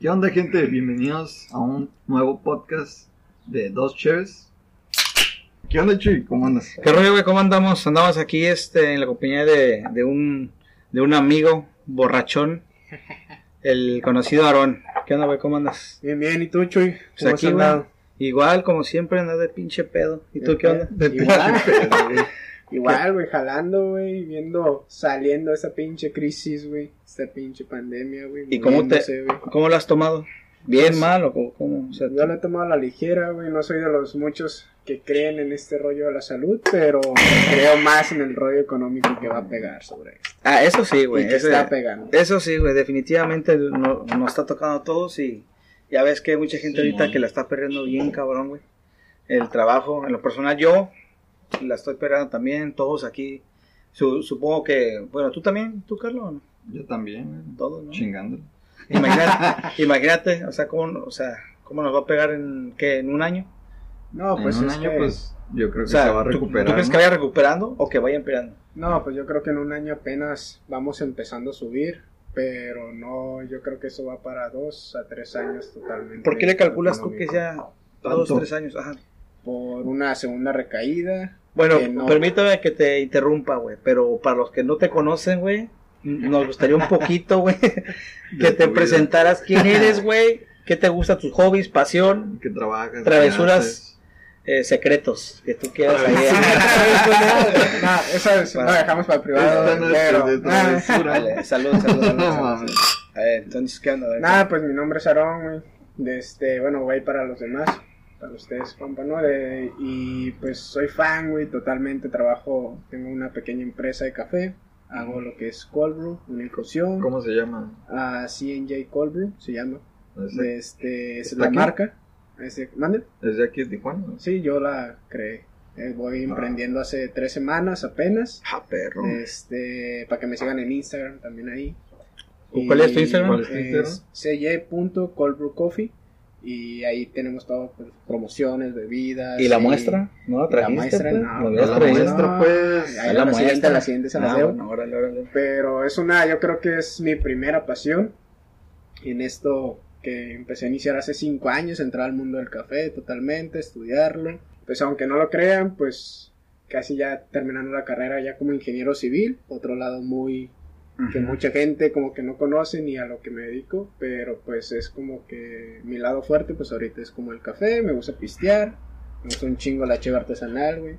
¿Qué onda, gente? Bienvenidos a un nuevo podcast de Dos Chairs. ¿Qué onda, Chuy? ¿Cómo andas? ¿Qué rollo, güey? ¿Cómo andamos? Andamos aquí este, en la compañía de, de, un, de un amigo borrachón, el conocido Aarón. ¿Qué onda, güey? ¿Cómo andas? Bien, bien. ¿Y tú, Chuy? Pues ¿Cómo aquí, has güey. andado? Igual, como siempre, anda de pinche pedo. ¿Y tú qué onda? De pinche pedo, güey. Igual, güey, jalando, güey, viendo, saliendo de esa pinche crisis, güey, esta pinche pandemia, güey. ¿Y cómo te, güey. cómo lo has tomado? ¿Bien, Pues, mal o cómo? cómo? O sea, Yo lo he tomado a la ligera, güey, no soy de los muchos que creen en este rollo de la salud, pero creo más en el rollo económico que va a pegar sobre esto. Ah, eso sí, güey. ese- está pegando. Eso sí, güey, definitivamente no- nos está tocando a todos y ya ves que hay mucha gente ahorita que la está perdiendo bien cabrón, güey. El trabajo, en lo personal yo la estoy perdiendo también, todos aquí. Su- supongo que, bueno, tú también, tú Carlos, ¿o no? Yo también, güey. todos, ¿no? Chingando. Imagínate, imagínate, o sea, cómo, o sea, cómo nos va a pegar en qué, en un año. No, pues en un año, que- pues, yo creo O que sea, se va a ¿tú- recuperar. ¿tú, crees ¿no? que vaya recuperando o que vaya empeorando? No, pues yo creo que en un año apenas vamos empezando a subir, pero no, yo creo que eso va para dos a tres años totalmente. ¿Por qué le calculas tú que económico. sea dos, tres años? Ajá. Por una segunda recaída. Bueno, que no- permítame que te interrumpa, güey, pero para los que no te conocen, güey, nos gustaría un poquito, güey, que te presentaras quién eres, güey, qué te gusta, tus hobbies, pasión, Que trabajas. Travesuras. eh, secretos que tú quieras ahí. no, eso es, no dejamos para el privado. No pero, travesura. Vale, salud, salud, salud, No salud. mames. A ver, entonces, ¿qué onda? Nada, pues mi nombre es Aarón, güey. Este, bueno, güey, para los demás, para ustedes, compa, ¿no? De, y pues soy fan, güey, totalmente. Trabajo, tengo una pequeña empresa de café. Hago lo que es cold brew, una infusión. ¿Cómo se llama? A CNJ Cold Brew, se llama. ¿Es este, es ¿Está la aquí? marca. Este, ¿Mande? es de aquí de Tijuana? Sí, yo la creé. Eh, voy Ah. emprendiendo hace tres semanas apenas. Ah, perro. Este, para que me sigan en Instagram también ahí. ¿Cuál es tu Instagram? ¿Cuál es tu Instagram? Y ahí tenemos todo, pues, promociones, bebidas. ¿Y la muestra? ¿No la La trajiste? muestra, pues? no, ¿Me hubieras la muestra, pues, Ahí la, la siguiente, muestra. la siguiente se las Ah, debo. bueno, órale, órale. Pero es una, yo creo que es mi primera pasión en esto que empecé a iniciar hace cinco años, entrar al mundo del café totalmente, estudiarlo. Pues aunque no lo crean, pues casi ya terminando la carrera ya como ingeniero civil, otro lado muy que mucha gente como que no conoce ni a lo que me dedico, pero pues es como que mi lado fuerte pues ahorita es como el café, me gusta pistear, me gusta un chingo la cheva artesanal, güey,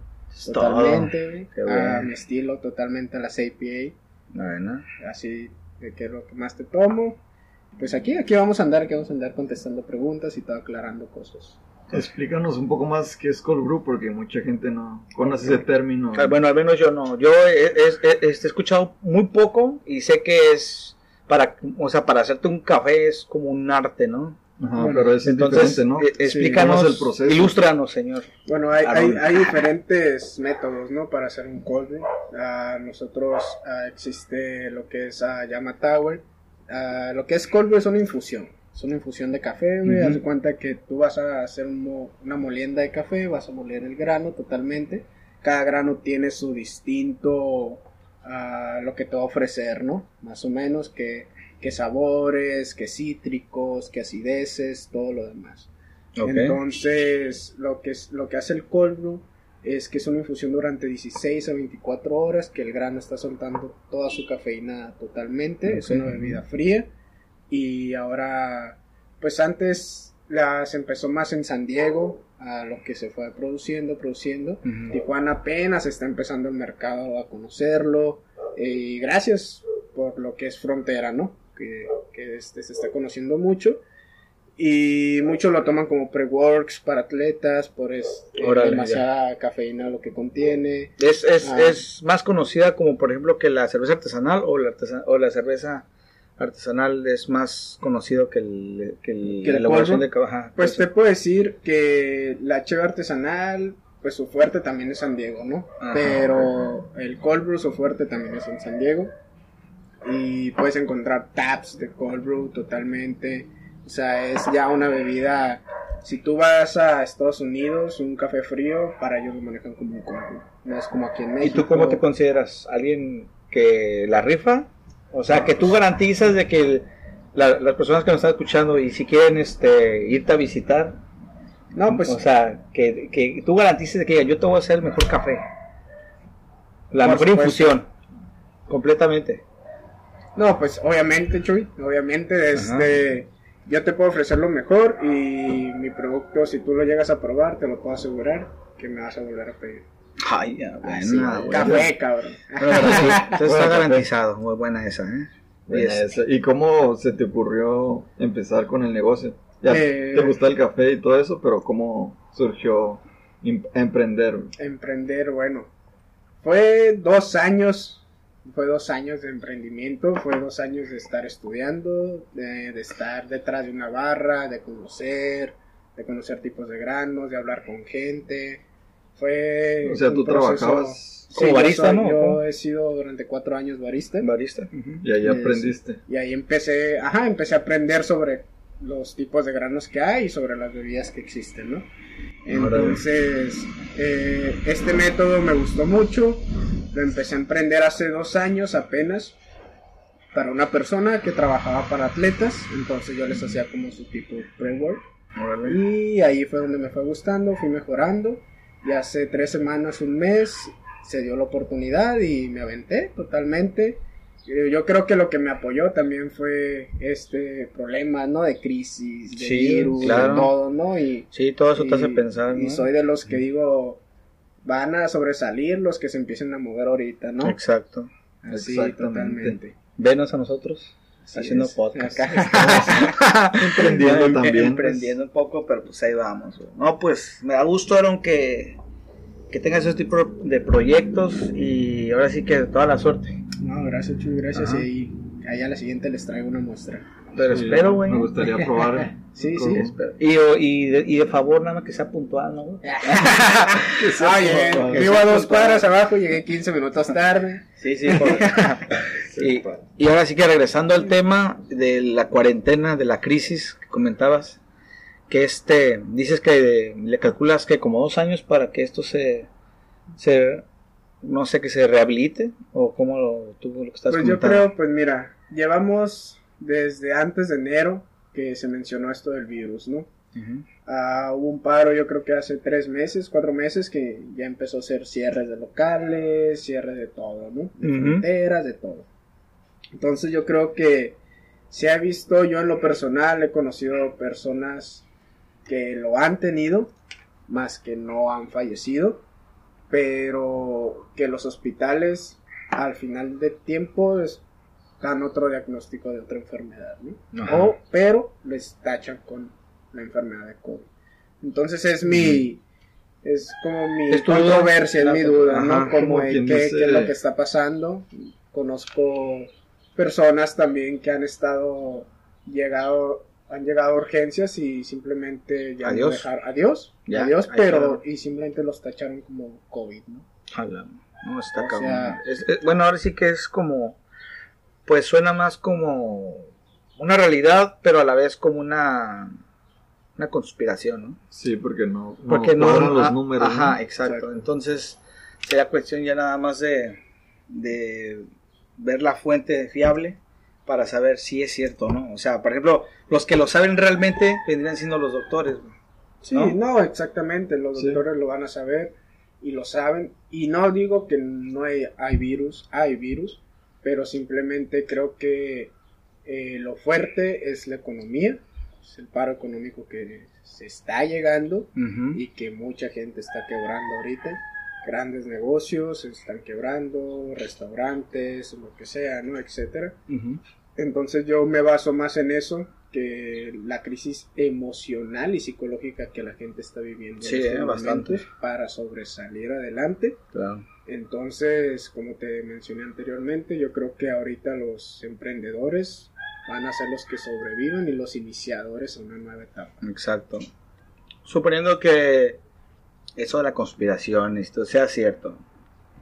totalmente, güey, a bueno. mi estilo totalmente a las APA, Bueno. así de que es lo que más te tomo. Pues aquí, aquí vamos a andar, que vamos a andar contestando preguntas y todo aclarando cosas. Explícanos un poco más qué es cold brew, porque mucha gente no conoce ese término. Ah, Bueno, al menos yo no. Yo he, he- he- he escuchado muy poco y sé que es para, o sea, para hacerte un café es como un arte, ¿no? Ajá, Bueno, pero es Entonces, ¿no? eh, explícanos, ¿Cómo es el proceso? ilústranos, señor. Bueno, hay, hay, hay diferentes métodos, ¿no? Para hacer un cold brew. Ah, nosotros ah, existe lo que es ah, llama tower. Lo que es cold brew es una infusión. Es una infusión de café, güey. Haz de cuenta que tú vas a hacer un mo- una molienda de café, vas a moler el grano totalmente. Cada grano tiene su distinto ah, lo que te va a ofrecer, ¿no? Más o menos que, que sabores, que cítricos, que acideces, todo lo demás. Entonces, lo que, es, lo que hace el cold brew es que es una infusión durante 16 a 24 horas, que el grano está soltando toda su cafeína totalmente, es una bebida fría. Y ahora, pues antes las empezó más en San Diego, a lo que se fue produciendo, produciendo. Tijuana apenas está empezando el mercado a conocerlo. eh, Y gracias por lo que es frontera, ¿no? Que, que este, se está conociendo mucho. Y muchos lo toman como pre-works para atletas, por es eh, demasiada cafeína lo que contiene. Es, es, Ah. es más conocida como, por ejemplo, que la cerveza artesanal o la, o la cerveza artesanal es más conocido que, el, que, el- ¿Que el la elaboración de cabaja. Pues te puedo decir que la cheva artesanal, pues su fuerte también es San Diego, ¿no? Ajá. Pero el cold brew, su fuerte también es en San Diego. Y puedes encontrar taps de cold brew totalmente. O sea, es ya una bebida. Si tú vas a Estados Unidos, un café frío, para ellos lo manejan como un cold brew. No es como aquí en ¿Y México. tú cómo te consideras? ¿Alguien que la rifa? O sea, que tú garantizas de que el- la- las personas que nos están escuchando y si quieren este, irte a visitar, No, pues o sea, que, que tú garantices de que yo te voy a hacer el mejor café, la mejor supuesto. infusión, completamente. No, pues obviamente, Chuy, obviamente, este, yo te puedo ofrecer lo mejor y mi producto, si tú lo llegas a probar, te lo puedo asegurar que me vas a volver a pedir. Ay, ya, bueno, Así, bueno. café, cabrón. Sí, entonces está garantizado, muy buena esa, ¿eh? Buena Y es- esa. ¿Y cómo se te ocurrió empezar con el negocio? Ya Eh, te gusta el café y todo eso, pero ¿cómo surgió em- emprender? Emprender, bueno, fue dos años, fue dos años de emprendimiento, fue dos años de estar estudiando, de, de estar detrás de una barra, de conocer, de conocer tipos de granos, de hablar con gente. Fue O sea, tú proceso- trabajabas Como yo barista, soy- ¿no? Yo he sido durante cuatro años barista. barista. y ahí Es- aprendiste. Y ahí empecé, ajá, empecé a aprender sobre los tipos de granos que hay y sobre las bebidas que existen, ¿no? Entonces, eh, este método me gustó mucho, lo empecé a emprender hace dos años apenas para una persona que trabajaba para atletas, entonces yo les hacía como su tipo pre-work y ahí fue donde me fue gustando, fui mejorando. Y hace tres semanas, un mes, se dio la oportunidad y me aventé totalmente. Eh, Yo creo que lo que me apoyó también fue este problema, ¿no? De crisis, de Sí, virus, claro. de todo, ¿no? Y, Sí, todo eso te hace y- pensar, Y ¿no? soy de los que digo, van a sobresalir los que se empiecen a mover ahorita, ¿no? Exacto. Así, totalmente. Venos a nosotros Así haciendo es. podcast. Acá. Emprendiendo Em- también, Emprendiendo un poco, pero pues ahí vamos. güey. No, pues me da gusto, Aaron, que, que tengas ese tipo de proyectos y ahora sí que toda la suerte. No, gracias, Chuy, gracias. Ajá. Y ahí a la siguiente les traigo una muestra. Pero Sí, espero, güey. Me gustaría probar. Sí, sí. Espero. Y, y, de, y de favor, nada más que sea puntual, ¿no? Ah, llegué, vivo a dos cuadras abajo, llegué 15 minutos tarde. Sí, sí. por- y, y ahora sí que regresando al tema de la cuarentena, de la crisis que comentabas, que este, dices que le calculas que como dos años para que esto se, se no sé, que se rehabilite, o cómo lo, tú lo que estás Pues yo creo, pues mira, llevamos desde antes de enero que se mencionó esto del virus, ¿no? Ah, hubo un paro, yo creo que hace tres meses, cuatro meses, que ya empezó a hacer cierres de locales, cierres de todo, ¿no? De fronteras, de todo. Entonces yo creo que se ha visto, yo en lo personal he conocido personas que lo han tenido, más que no han fallecido, pero que los hospitales al final de tiempo es- dan otro diagnóstico de otra enfermedad, ¿no? Ajá. O, pero les tachan con la enfermedad de COVID. Entonces es mi, es como mi Es controversia, es mi duda, ¿no? Ajá, Como quien qué, dice- qué es lo que está pasando. Conozco personas también que han estado llegado han llegado a urgencias y simplemente ya no Adiós. dejar- adiós, Ya, adiós, pero y simplemente los tacharon como COVID, ¿no? Jala, No, está O cabrón. sea- Es- es- bueno, ahora sí que es como, pues suena más como una realidad, pero a la vez como una, una conspiración, ¿no? Sí, porque no, no Porque no, los ah, números. Ajá, ¿no? exacto. Exacto. Entonces, sería cuestión ya nada más de, de ver la fuente fiable para saber si es cierto o no. O sea, por ejemplo, los que lo saben realmente vendrían siendo los doctores. Sí, ¿No? no, exactamente, los Sí. doctores lo van a saber y lo saben. Y no digo que no hay, hay virus, hay virus, pero simplemente creo que eh, lo fuerte es la economía, es el paro económico que se está llegando y que mucha gente está quebrando ahorita. Grandes negocios se están quebrando, restaurantes, lo que sea, ¿no? Etcétera. Entonces yo me baso más en eso que la crisis emocional y psicológica que la gente está viviendo Sí, en estos eh, bastante. para sobresalir adelante. Claro. Entonces, como te mencioné anteriormente, yo creo que ahorita los emprendedores van a ser los que sobrevivan y los iniciadores a una nueva etapa. Exacto. Suponiendo que eso de la conspiración, esto sea cierto,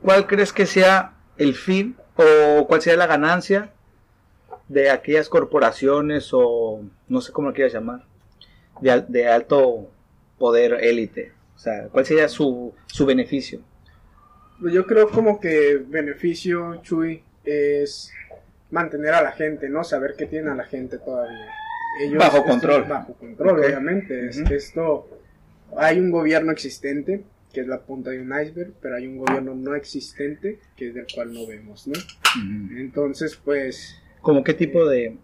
¿cuál crees que sea el fin o cuál sería la ganancia de aquellas corporaciones o no sé cómo lo quieras llamar, de, de alto poder élite? O sea, ¿cuál sería su, su beneficio? Yo creo como que beneficio, Chuy, es mantener a la gente, ¿no? Saber qué tiene a la gente todavía. Ellos, Bajo esto- control. Bajo control, obviamente. Es Ujú. que esto, hay un gobierno existente, que es la punta de un iceberg, pero hay un gobierno no existente, que es del cual no vemos, ¿no? Entonces, pues, ¿Como qué tipo de...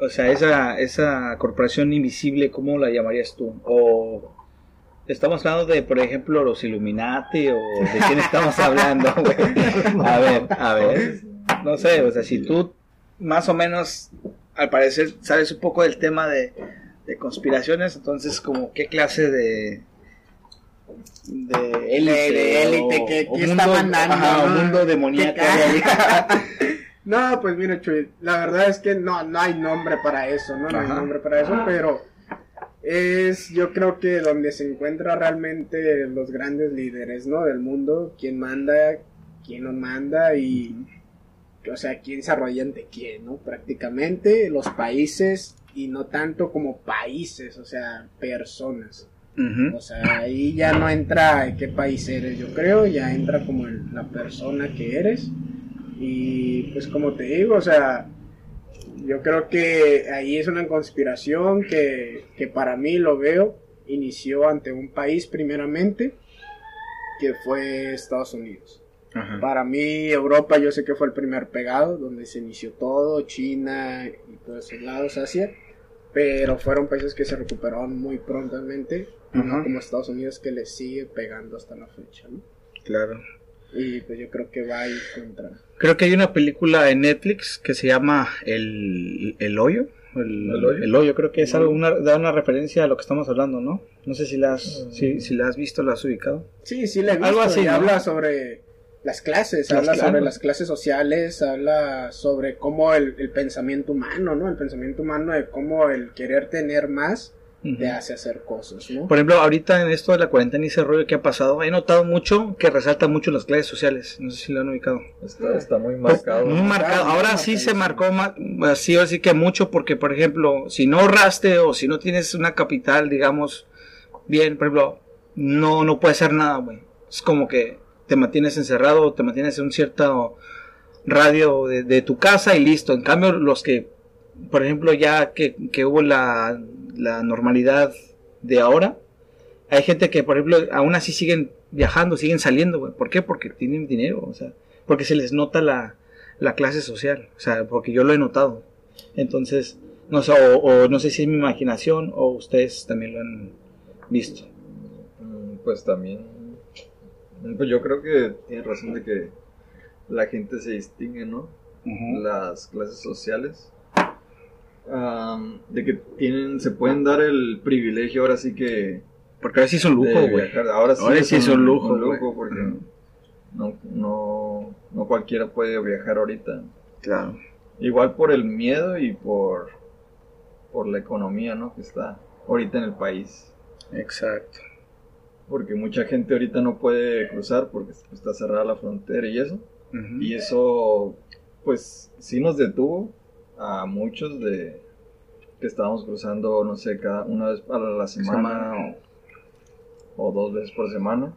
O sea, esa, esa corporación invisible, ¿cómo la llamarías tú? O... Estamos hablando de, por ejemplo, los Illuminati o de quién estamos hablando, güey? A ver, a ver. No sé, o sea, si tú más o menos, al parecer, sabes un poco del tema de, de conspiraciones, entonces, como qué clase de... De élite, que- está mandando, ajá, ¿no? mundo demoníaco. ¿Qué No, pues mira, Chuy, la verdad es que no, no hay nombre para eso, ¿no? No hay nombre para eso, pero es yo creo que donde se encuentra realmente los grandes líderes, ¿no? Del mundo, quién manda, quién no manda y, o sea, quién se arrolla ante quién, ¿no? Prácticamente los países y no tanto como países, o sea, personas. O sea, ahí ya no entra qué país eres, yo creo, ya entra como el- la persona que eres. Y pues como te digo, o sea, yo creo que ahí es una conspiración que, que para mí lo veo, inició ante un país primeramente, que fue Estados Unidos. Ajá. Para mí Europa yo sé que fue el primer pegado, donde se inició todo, China y todos esos lados, Asia, pero fueron países que se recuperaron muy prontamente, no como Estados Unidos que les sigue pegando hasta la fecha, ¿no? Claro. Y pues yo creo que va a ir contra... Creo que hay una película en Netflix que se llama El, el Hoyo. El, ¿El Hoyo? El Hoyo, creo que es algo, una, da una referencia a lo que estamos hablando, ¿no? No sé si la has, si, si la has visto, la has ubicado. Sí, sí, le he visto, Algo así, habla sobre las clases, Las habla clases. sobre las clases sociales, habla sobre cómo el, el pensamiento humano, ¿no? El pensamiento humano de cómo el querer tener más. Te hace hacer cosas, ¿no? Por ejemplo, ahorita en esto de la cuarentena y ese rollo que ha pasado, he notado mucho que resalta mucho las clases sociales. No sé si lo han ubicado. Está, está muy marcado. Muy marcado. Muy Ahora sí se marcó más, así así que mucho porque, por ejemplo, si no ahorraste o si no tienes una capital, digamos, bien, por ejemplo, no, no puedes hacer nada, güey. Es como que te mantienes encerrado, te mantienes en un cierto radio de, de tu casa y listo. En cambio, los que, por ejemplo, ya que, que hubo la, la normalidad de ahora, hay gente que, por ejemplo, aún así siguen viajando, siguen saliendo, güey. ¿Por qué? Porque tienen dinero, o sea, porque se les nota la, la clase social, o sea, porque yo lo he notado. Entonces, no sé, o, o no sé si es mi imaginación o ustedes también lo han visto. Mm, Pues también. Pues yo creo que tienes razón de que la gente se distingue, ¿no? Las clases sociales. Am, de que tienen, se pueden dar el privilegio ahora sí que Porque ahora sí es un lujo, güey. Ahora sí, Ahora sí es un lujo, un lujo porque no, no, no cualquiera puede viajar ahorita. Claro. Igual por el miedo y por, por la economía, ¿no? Que está ahorita en el país. Exacto. Porque mucha gente ahorita no puede cruzar porque está cerrada la frontera y eso. Y eso, pues, sí nos detuvo a muchos de que estábamos cruzando, no sé, cada una vez a la semana Semana. O, o dos veces por semana,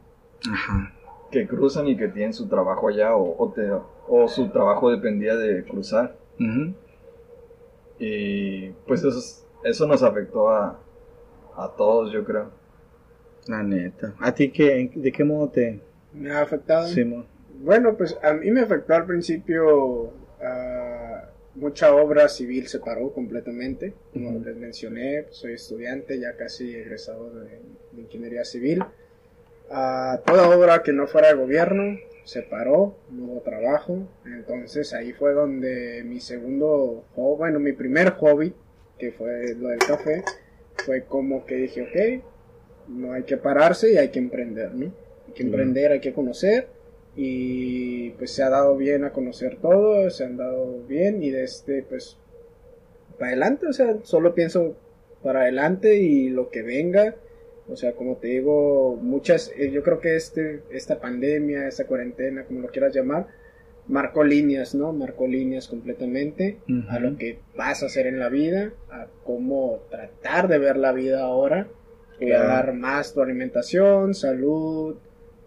Ajá. que cruzan y que tienen su trabajo allá o, o, te- o su trabajo dependía de cruzar. Y pues eso, es- eso nos afectó a, a todos, yo creo. La neta. ¿A ti qué, de qué modo te... Me ha afectado. Bueno, pues a mí me afectó al principio ah, mucha obra civil se paró completamente. Como Ujú. les mencioné, soy estudiante ya casi egresado de, de ingeniería civil. Ah, toda obra que no fuera de gobierno se paró, no hubo trabajo. Entonces ahí fue donde mi segundo, bueno, mi primer hobby, que fue lo del café, fue como que dije, ok, no hay que pararse y hay que emprender, ¿no? Hay que emprender, hay que conocer y pues se ha dado bien a conocer todo, se han dado bien y de este pues para adelante, o sea, solo pienso para adelante y lo que venga, o sea, como te digo, muchas, eh, yo creo que este, esta pandemia, esta cuarentena, como lo quieras llamar, marcó líneas, ¿no? Marcó líneas completamente a lo que vas a hacer en la vida, a cómo tratar de ver la vida ahora, cuidar más tu alimentación, salud,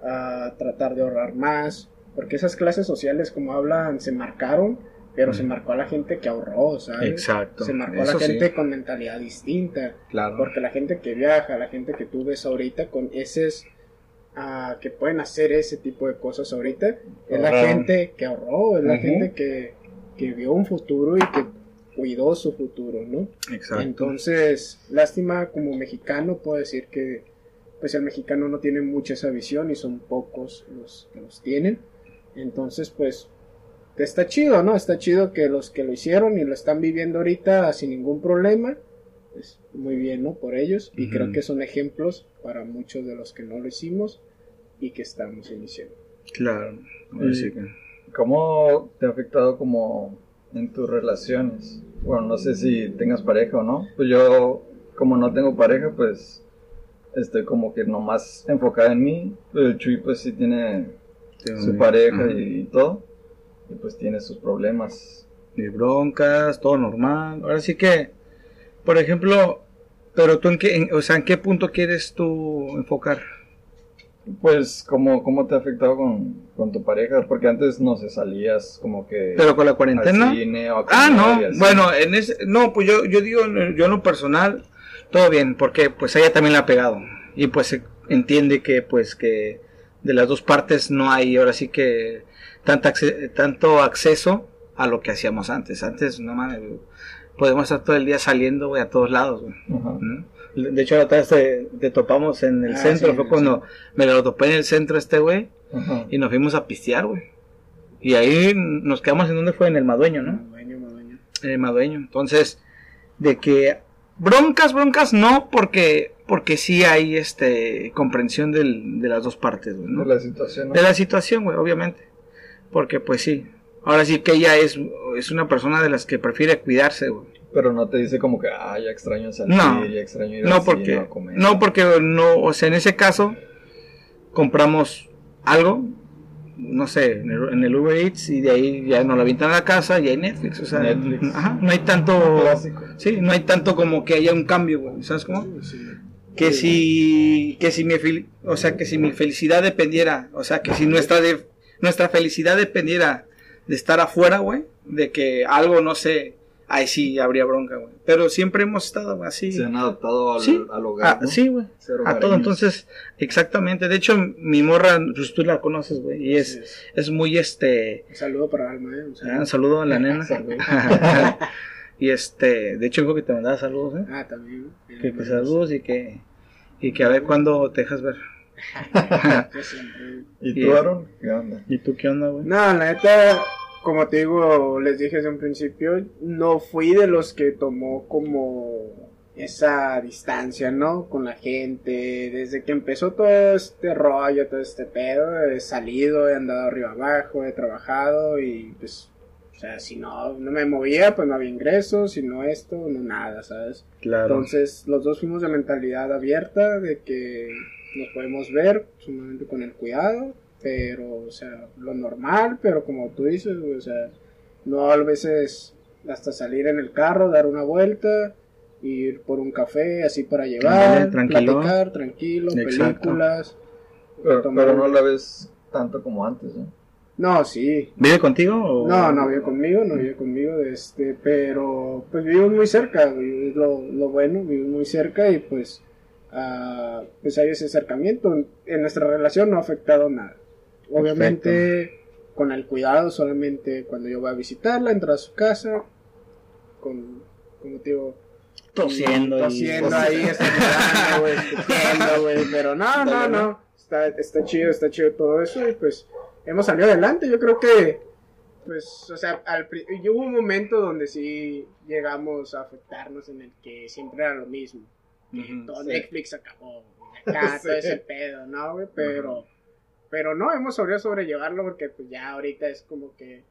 a tratar de ahorrar más, porque esas clases sociales como hablan se marcaron, pero se marcó a la gente que ahorró, ¿sabes? Exacto. Se marcó a la gente sí. con mentalidad distinta. Claro. Porque la gente que viaja, la gente que tú ves ahorita con ese que pueden hacer ese tipo de cosas ahorita, es la gente que ahorró, es la gente que, que vio un futuro y que cuidó su futuro, ¿no? Exacto. Entonces, lástima como mexicano, puedo decir que pues el mexicano no tiene mucha esa visión y son pocos los que los tienen. Entonces, pues está chido, ¿no? Está chido que los que lo hicieron y lo están viviendo ahorita sin ningún problema. Es muy bien, ¿no? Por ellos. Y creo que son ejemplos para muchos de los que no lo hicimos y que estamos iniciando. Claro. Así que- ¿Cómo te ha afectado como en tus relaciones? Bueno, no sé si tengas pareja o no. Pues yo, como no tengo pareja, pues estoy como que nomás enfocada en mí. Pero el Chuy pues sí tiene su pareja y, todo. Y pues tiene sus problemas. Ni broncas, todo normal. Ahora sí que, por ejemplo, pero tú en qué, en- o sea, ¿en qué punto quieres tú enfocar? Pues, ¿cómo, cómo te ha afectado con, con tu pareja? Porque antes no se salías como que Pero con la al cuarentena. cine o a Ah, y no, bueno, en ese, no, pues yo, yo digo, yo en lo personal, todo bien, porque pues ella también la ha pegado. Y pues se entiende que pues que de las dos partes no hay ahora sí que tanta acce- tanto acceso a lo que hacíamos antes. Antes, no mames, podemos estar todo el día saliendo, güey, a todos lados, güey. Ajá. ¿no? De hecho, la otra vez te, te topamos en el Ah, centro, sí, fue sí. cuando me lo topé en el centro este güey, y nos fuimos a pistear, güey. Y ahí nos quedamos en donde fue, en el Madueño, ¿no? Madueño, madueño. en el Madueño. Entonces, de que broncas, broncas no, porque porque sí hay este comprensión del- de las dos partes, güey, ¿no? De la situación, ¿no? De la situación, güey, obviamente. Porque pues sí. Ahora sí que ella es, es una persona de las que prefiere cuidarse, güey. Pero no te dice como que, ah, ya extraño salir, No. ya extraño ir al No cine porque, a comer. no porque no, o sea, en ese caso compramos algo, no sé, en el, en el Uber Eats y de ahí ya nos la avientan a la casa y hay Netflix, o sea, Netflix. ajá, no hay tanto, Clásico. sí, no hay tanto como que haya un cambio, güey, ¿sabes cómo? Sí. que si que si mi o sea que si mi felicidad dependiera o sea que si nuestra de, nuestra felicidad dependiera de estar afuera güey de que algo no sé ahí sí habría bronca güey pero siempre hemos estado así Se han adaptado al, Sí. al hogar. Ah, ¿no? sí güey a todo entonces exactamente de hecho mi morra pues tú la conoces güey y es es. es muy este Un saludo para Alma, ¿eh? Un ah, saludo. un saludo a la nena y este de hecho dijo que te mandaba saludos eh Ah, también. que, que saludos y que y que a ver cuándo te dejas ver. ¿Y tú, Aaron? ¿Qué onda? ¿Y tú qué onda, güey? No, la neta, como te digo, les dije desde un principio, no fui de los que tomó como esa distancia, ¿no? Con la gente. Desde que empezó todo este rollo, todo este pedo, he salido, he andado arriba abajo, he trabajado y pues, o sea, si no, no me movía, pues no había ingresos, si no esto, no nada, ¿sabes? Claro. Entonces, los dos fuimos de mentalidad abierta, de que nos podemos ver, sumamente con el cuidado, pero, o sea, lo normal, pero como tú dices, güey, o sea, no a veces hasta salir en el carro, dar una vuelta, ir por un café, así para llevar, tranquilo. platicar, tranquilo, Exacto. películas. Pero, Tomar- pero no la ves tanto como antes, ¿no? No, sí, ¿Vive contigo? O... No, no vive conmigo, no vive conmigo, este, pero pues vivimos muy cerca, güey, es lo, lo bueno, vivimos muy cerca y pues, ah, pues hay ese acercamiento. En nuestra relación no ha afectado nada. Obviamente, con el cuidado, solamente cuando yo voy a visitarla, entro a su casa, con, como te digo, Tosiendo. y- tosiendo ahí, estornudando, güey, escupiendo, güey, pero no, no, no, está, está chido, está chido todo eso y pues hemos salido adelante, yo creo que, pues, o sea, al, y hubo un momento donde sí llegamos a afectarnos en el que siempre era lo mismo, que Ujú, todo sí. Netflix acabó, güey, acá, todo Sí. ese pedo, ¿no, güey? Pero, pero no, hemos sabido sobrellevarlo porque pues ya ahorita es como que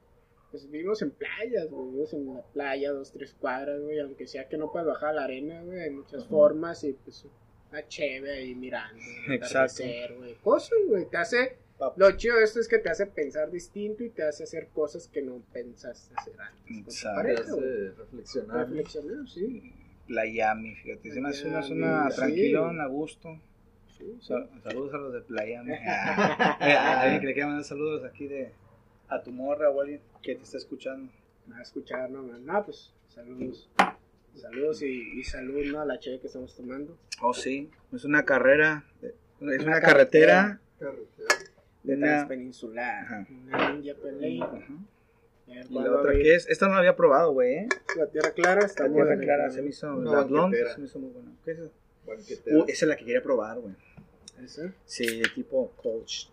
pues vivimos en playas, güey, vivimos en la playa, dos, tres cuadras, güey, aunque sea que no puedas bajar a la arena, güey, hay muchas formas y pues una cheve ahí mirando, Exacto. güey, cosas, güey, te hace, lo chido de esto es que te hace pensar distinto y te hace hacer cosas que no pensaste hacer antes. Exacto. Te reflexionar. Reflexionar, sí. La Yami, fíjate. Hace una zona sí. tranquilón, a gusto. Sí, sí. Sa- Saludos a los de Playa. ¿Alguien que le quiera mandar saludos aquí de a tu morra o alguien que te está escuchando? a escuchar, no, no, pues saludos. Saludos y, y salud, ¿no? A la cheve que estamos tomando. Oh, sí. Es una carrera. Es una, carretera. Carretera. De Una- Transpeninsular. Ajá. Una Ninja Pelay. Ajá. A ver, ¿Y ¿cuándo la otra va a ir? es? Esta no la había probado, güey, ¿eh? La Tierra Clara. La Estamos tierra en el- clara se me hizo. Una La blonde se me hizo muy buena. ¿Qué es eso? Uh, esa es la que quería probar, güey. ¿Ese? Sí, tipo coach.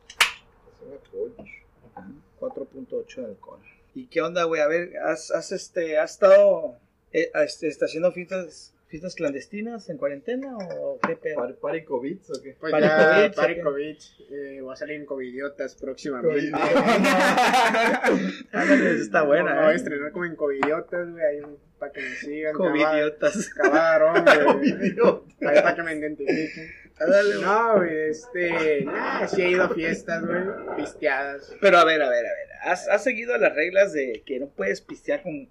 Coach. Ajá, 4.8 de alcohol. ¿Y qué onda, güey? A ver, ¿has, has, este, has estado eh, este, está haciendo fiestas, fiestas clandestinas en cuarentena o qué pedo? ¿Pari, pari COVID o qué? Pues Pari ya, COVID, Pari. COVID. Eh, voy a salir en Covidiotas próximamente. COVID. Ándale, esa está buena, Me voy a ¿eh? estrenar como en Covidiotas, güey. Ahí para que me sigan. Covidiotas. Cabrón, güey. Covidiota. Ahí para que me identifiquen. Güey. No, güey, este. Nah, sí he ido a fiestas, güey. Pisteadas. Pero a ver, a ver, a ver. ¿Has, has seguido las reglas de que no puedes pistear con,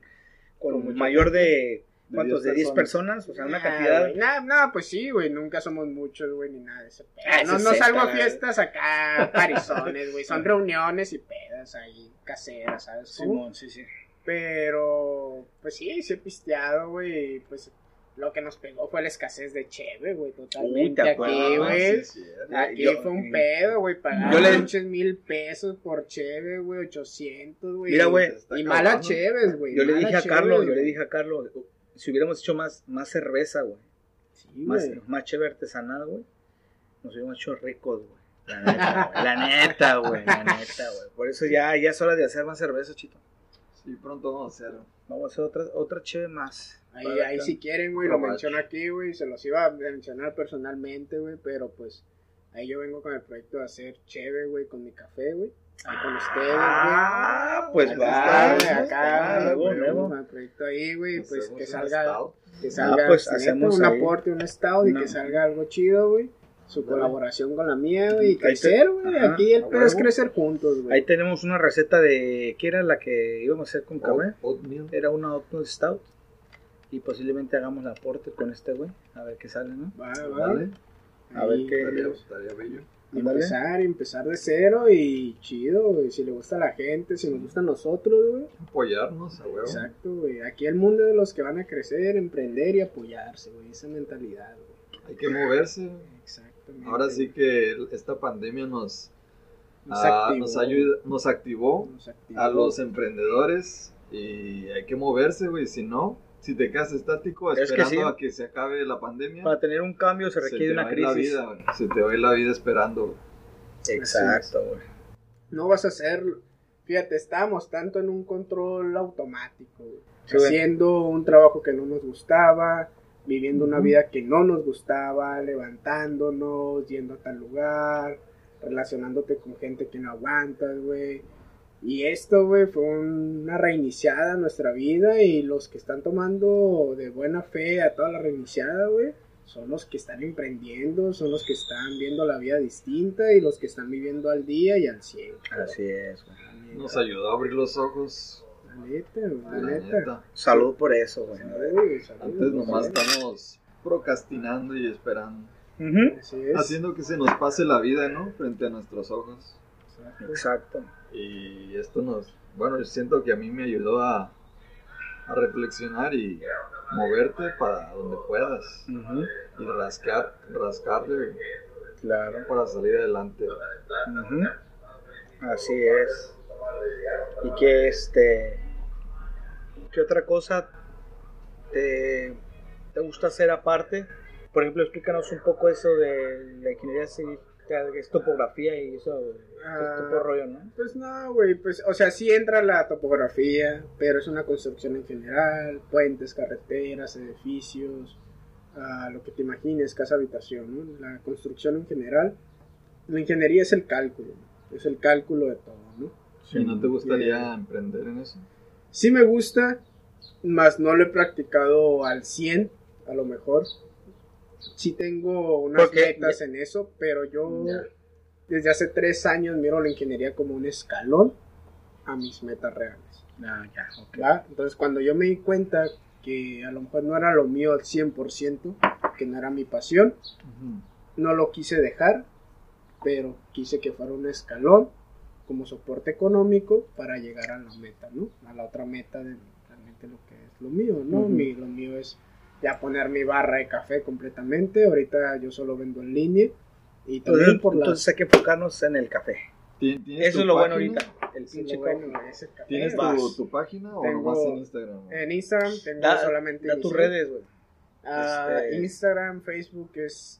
con, mayor de. ¿Cuántos? 10 ¿De 10 personas. O sea, una Nah, cantidad. güey, Nah, pues sí, güey. Nunca somos muchos, güey, ni nada de ese pedo. Ah, no, salgo a esta, fiestas acá, parizones, güey. Son reuniones y pedas ahí, caseras, ¿sabes? Simón, sí, sí. Pero, pues sí, sí he pisteado, güey. Pues lo que nos pegó fue la escasez de cheve, güey, totalmente Uy, ¿te aquí, acuerdas? güey. Sí. Aquí Yo- fue un pedo, güey, pagar le- pinches mil pesos por cheve, güey, 800, güey. Mira, güey, Y malas cheves, güey. Yo le dije a Carlos, yo le dije a Carlos, si hubiéramos hecho más, más cerveza, güey. Sí, Más, güey. más chévere artesanal, güey. Nos hubiéramos hecho ricos, güey. La neta, güey. La neta, güey. La neta, güey. Por eso ya, ya es hora de hacer más cerveza, chito. Sí, pronto vamos a hacerlo. Vamos a hacer otra, otra chévere más. Ahí, ahí si quieren, güey, lo menciono aquí, güey. Se los iba a mencionar personalmente, güey, pero pues ahí yo vengo con el proyecto de hacer cheve, güey, con mi café, güey. Ahí con ustedes, güey. Ah, pues Ahí va. acá, luego, luego. con el proyecto ahí, güey, pues que salga, que salga, Ah, pues, hacemos un ahí aporte, un estado y una- que salga algo chido, güey. Su colaboración con la mía, güey, y crecer, güey. Aquí el pedo es crecer juntos, güey. Ahí tenemos una receta de. ¿Qué era la que íbamos a hacer con café? Oatmeal. Era una oatmeal stout. Y posiblemente hagamos aporte con este güey. A ver qué sale, ¿no? Va, va. Dale. A ver qué- Estaría, bello. Empezar, empezar de cero y chido, güey. Si le gusta a la gente, si nos gusta a nosotros, güey. Apoyarnos, a huevo. Exacto, güey. Aquí el mundo de los que van a crecer, emprender y apoyarse, güey. Esa mentalidad, güey. Hay que moverse. Exactamente. Ahora sí que esta pandemia nos, Nos ah, activó. nos, ayuda, nos activó Nos activó. a los emprendedores y hay que moverse, güey. Si no, si te quedas estático Es que esperando sí. a que se acabe la pandemia, Para tener un cambio se se requiere te una ir la crisis. vida, güey. se te va a ir la vida esperando. güey. Exacto, güey. No vas a hacer. Fíjate, estábamos tanto en un control automático, güey. Sí. Haciendo un trabajo que no nos gustaba, viviendo una vida que no nos gustaba, levantándonos, yendo a tal lugar, relacionándote con gente que no aguantas, güey. Y esto, güey, fue una reiniciada en nuestra vida y los que están tomando de buena fe a toda la reiniciada, güey, son los que están emprendiendo, son los que están viendo la vida distinta y los que están viviendo al día y al cielo. Así es, güey. Nos ayudó a abrir los ojos. La neta, la, La neta. neta. Salud por eso, güey. Antes nomás estamos procrastinando y esperando. Así es. Haciendo que se nos pase la vida, ¿no? Frente a nuestros ojos. Exacto. Exacto. Y esto nos, bueno, yo siento que a mí me ayudó a, a reflexionar y moverte para donde puedas y rascar, rascarle Claro. para salir adelante. Así es. Y que este. ¿Qué otra cosa te, te gusta hacer aparte? Por ejemplo, explícanos un poco eso de la ingeniería civil, que es topografía y eso, Ah, tipo de rollo, ¿no? Pues no, güey, pues, o sea, sí entra la topografía, pero es una construcción en general, puentes, carreteras, edificios, ah, lo que te imagines, casa, habitación, ¿no? La construcción en general, la ingeniería es el cálculo, es el cálculo de todo, ¿no? ¿Y no te gustaría Bien. emprender en eso? Sí me gusta, más no lo he practicado al 100, a lo mejor. Sí tengo unas Porque- metas en eso, pero yo Ya. desde hace tres años miro la ingeniería como un escalón a mis metas reales. Ah, ya. Entonces cuando yo me di cuenta que a lo mejor no era lo mío al 100%, que no era mi pasión, no lo quise dejar, pero quise que fuera un escalón como soporte económico para llegar a la meta, ¿no? A la otra meta de realmente lo que es lo mío, ¿no? Mi, lo mío es ya poner mi barra de café completamente. Ahorita yo solo vendo en línea. Y también Entonces, por entonces hay que enfocarnos en el café. ¿Tien- tienes Eso es lo bueno ahorita. El pinche lo bueno coffee. es el café. ¿Tienes tu, tu página o Tengo- nomás en Instagram? En Instagram tengo Da, solamente da tus Instagram. redes, güey. Ah, Este- Instagram, Facebook es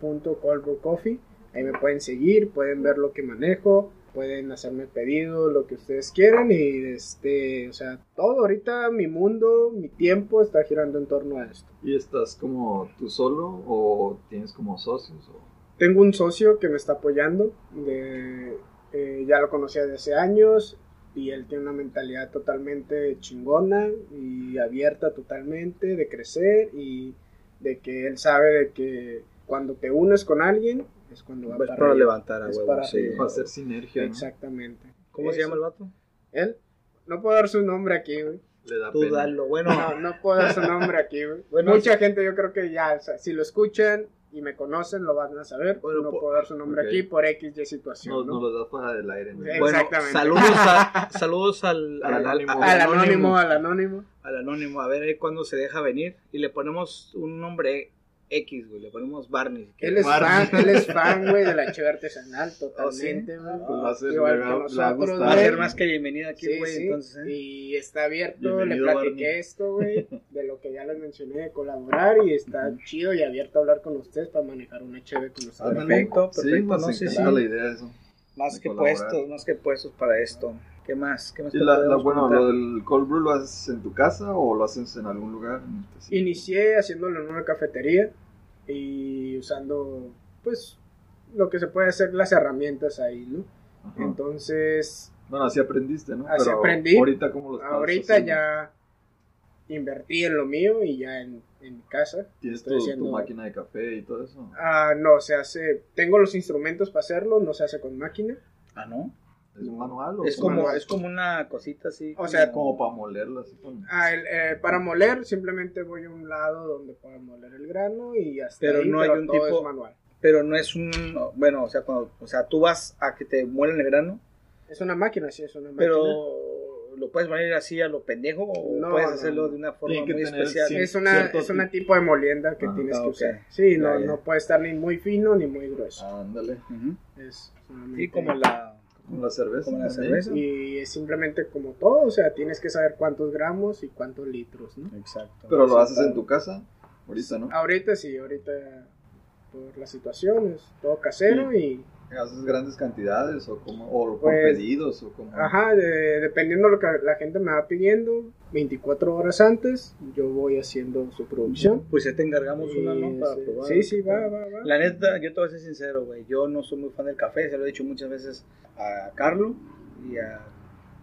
cnj.coldbrewcoffee. Ahí me pueden seguir, pueden ver lo que manejo, pueden hacerme pedido, lo que ustedes quieran y este, o sea, todo ahorita mi mundo, mi tiempo está girando en torno a esto. ¿Y estás como tú solo o tienes como socios? O... Tengo un socio que me está apoyando, de, eh, ya lo conocía desde hace años y él tiene una mentalidad totalmente chingona y abierta totalmente de crecer y de que él sabe de que cuando te unes con alguien es cuando va Pues para para levantar a Es huevo, para sí. ser sinergia, ¿no? Exactamente. ¿Cómo se llama el vato? Él, no puedo dar su nombre aquí, güey. Le da Tú pena. dalo. Bueno, No, no puedo dar su nombre aquí, güey. Bueno, Mucha gente yo creo que ya, o sea, si lo escuchan y me conocen, lo van a saber. Bueno, no puedo dar su nombre aquí por X y situación, No, ¿no? no lo das para del aire. ¿no? Sí. bueno exactamente. saludos, a- saludos al, Al anónimo. Al anónimo, al anónimo. al anónimo. A ver ahí cuándo se deja venir. Y le ponemos un nombre X, güey. Le ponemos Barney. Él es Barney. fan, él es fan, güey, de la cheve artesanal, totalmente, güey. Pues va a ser- Igual va- que a nosotros. Va ser más que bienvenido aquí, güey. sí. Entonces, ¿eh? Y está abierto, le platiqué Barney. esto, güey, de lo que ya les mencioné de colaborar y está chido y abierto a hablar con ustedes para manejar una cheve con ustedes. Ándale. Perfecto, Sí, perfecto, no, encanta sí. la idea de eso. Más de que colaborar. puestos, más que puestos para esto. ¿Qué más? ¿Qué más te la, bueno, contar? lo del cold brew lo haces en tu casa o lo haces en algún lugar. en específico? Inicié haciéndolo en una cafetería y usando, pues, lo que se puede hacer, las herramientas ahí, ¿no? Ajá. Entonces, Bueno, así aprendiste, ¿no? Así Pero aprendí. Ahorita, ¿cómo lo estás ahorita haciendo? ya invertí en lo mío y ya en, en mi casa. ¿Tienes tu, tu máquina de café y todo eso? Ah, no, se hace, tengo los instrumentos para hacerlo, no se hace con máquina. Ah, ¿no? ¿Es un manual o Es como, manual. es como una cosita así. O sea, como para molerlo así con... Ah, el, eh, para moler simplemente voy a un lado donde pueda moler el grano y hasta Pero ahí, no hay pero un todo tipo- es manual. Pero no es un. Bueno, o sea, cuando, o sea, tú vas a que te muelen el grano, Es una máquina, sí, es una máquina. pero lo puedes poner así a lo pendejo o No, puedes no, hacerlo no. de una forma muy especial. cien- es una, es una tipo. de molienda que Ah, tienes ah, que ok. usar. Sí, no, Ya, no puede estar ni muy fino ni muy grueso. Ándale. Ujú. Es solamente- Sí, como la. Con la cerveza. Como la cerveza. Y es simplemente como todo, o sea, tienes que saber cuántos gramos y cuántos litros, ¿no? Exacto. Pero lo haces en claro. tu casa, ahorita, ¿no? Ahorita sí, ahorita por la situación es todo casero y ¿Haces grandes cantidades o, como, o por Pues, pedidos o como... Ajá, de- dependiendo de lo que la gente me va pidiendo, 24 horas antes, yo voy haciendo su producción. Pues ya te encargamos una, ¿no? Para sí, probar. sí, sí, va, va, va. La neta, yo te voy a ser sincero, güey. Yo no soy muy fan del café, se lo he dicho muchas veces a Carlo y a,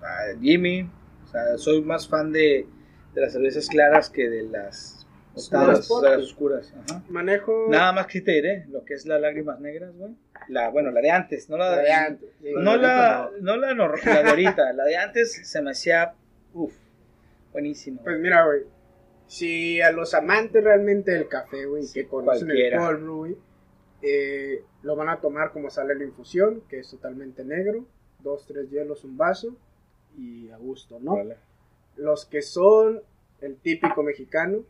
a Jimmy. O sea, soy más fan de, de las cervezas claras que de las Oscuras. oscuras. de las oscuras. Ajá. Manejo Nada más que sí te diré, lo que es las lágrimas negras, güey. La, bueno, la de antes, no la la de antes. sí. No la, no la, nor- la de ahorita, la de antes se me hacía, uff, buenísimo. Pues mira, güey, si a los amantes realmente del café, güey, que conocen cualquiera. el brew, güey, eh, lo van a tomar como sale la infusión, que es totalmente negro, dos, tres hielos, un vaso y a gusto, ¿no? Vale. Los que son el típico mexicano,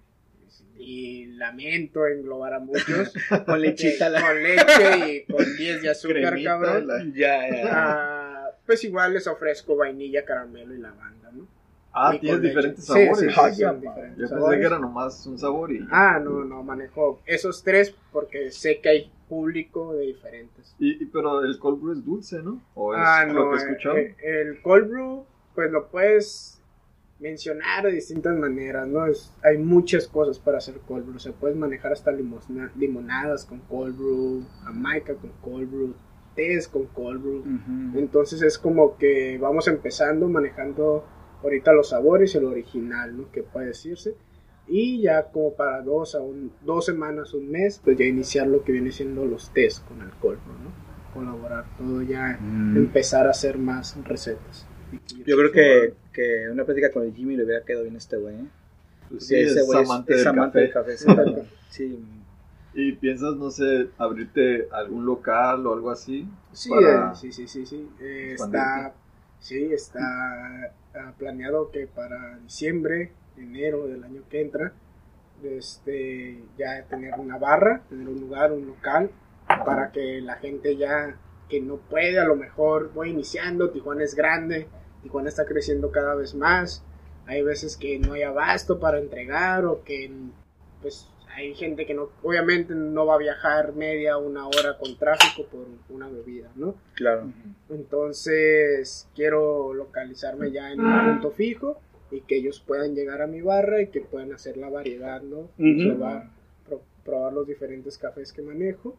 y lamento englobar a muchos, Con lechita la... con leche y con 10 de azúcar, Cremita, cabrón. la- Ya, ya. Ah, pues igual les ofrezco vainilla, caramelo y lavanda, ¿no? Ah, Y tienes leche. diferentes Sí, sabores. sí, sí, Ah, son ya, diferentes Yo pensé sabores. que era nomás un sabor y... Ah, no, no, manejo esos tres porque sé que hay público de diferentes. Y, y- pero el cold brew es dulce, ¿no? ¿O es Ah, lo no, que he escuchado? eh, el cold brew, pues lo puedes mencionar de distintas maneras, ¿no? Es- hay muchas cosas para hacer cold brew. O sea, puedes manejar hasta limosna- limonadas con cold brew, jamaica con cold brew, tés con cold brew. Ujú. Entonces es como que vamos empezando manejando ahorita los sabores y el original, ¿no? Que puede decirse. Y ya como para dos a un, dos semanas, un mes, pues ya iniciar lo que viene siendo los test con el cold brew, ¿no? Colaborar todo ya, Mm. empezar a hacer más recetas. Yo creo que, que una plática con el Jimmy le hubiera quedado bien a este güey. ¿eh? Pues Sí, ese es güey amante es del amante café. del café. Sí. ¿Y piensas, no sé, abrirte algún local o algo así? Sí, para eh, sí, sí, sí. Eh, está, sí, está ah, planeado que para diciembre, enero del año que entra, este, ya tener una barra, tener un lugar, un local, para que la gente ya que no puede, a lo mejor voy iniciando, Tijuana es grande, Tijuana está creciendo cada vez más, hay veces que no hay abasto para entregar o que pues hay gente que no, obviamente no va a viajar media una hora con tráfico por una bebida, ¿no? Claro. Entonces quiero localizarme ya en un punto fijo y que ellos puedan llegar a mi barra y que puedan hacer la variedad, ¿no? Ujú. probar, pro- probar los diferentes cafés que manejo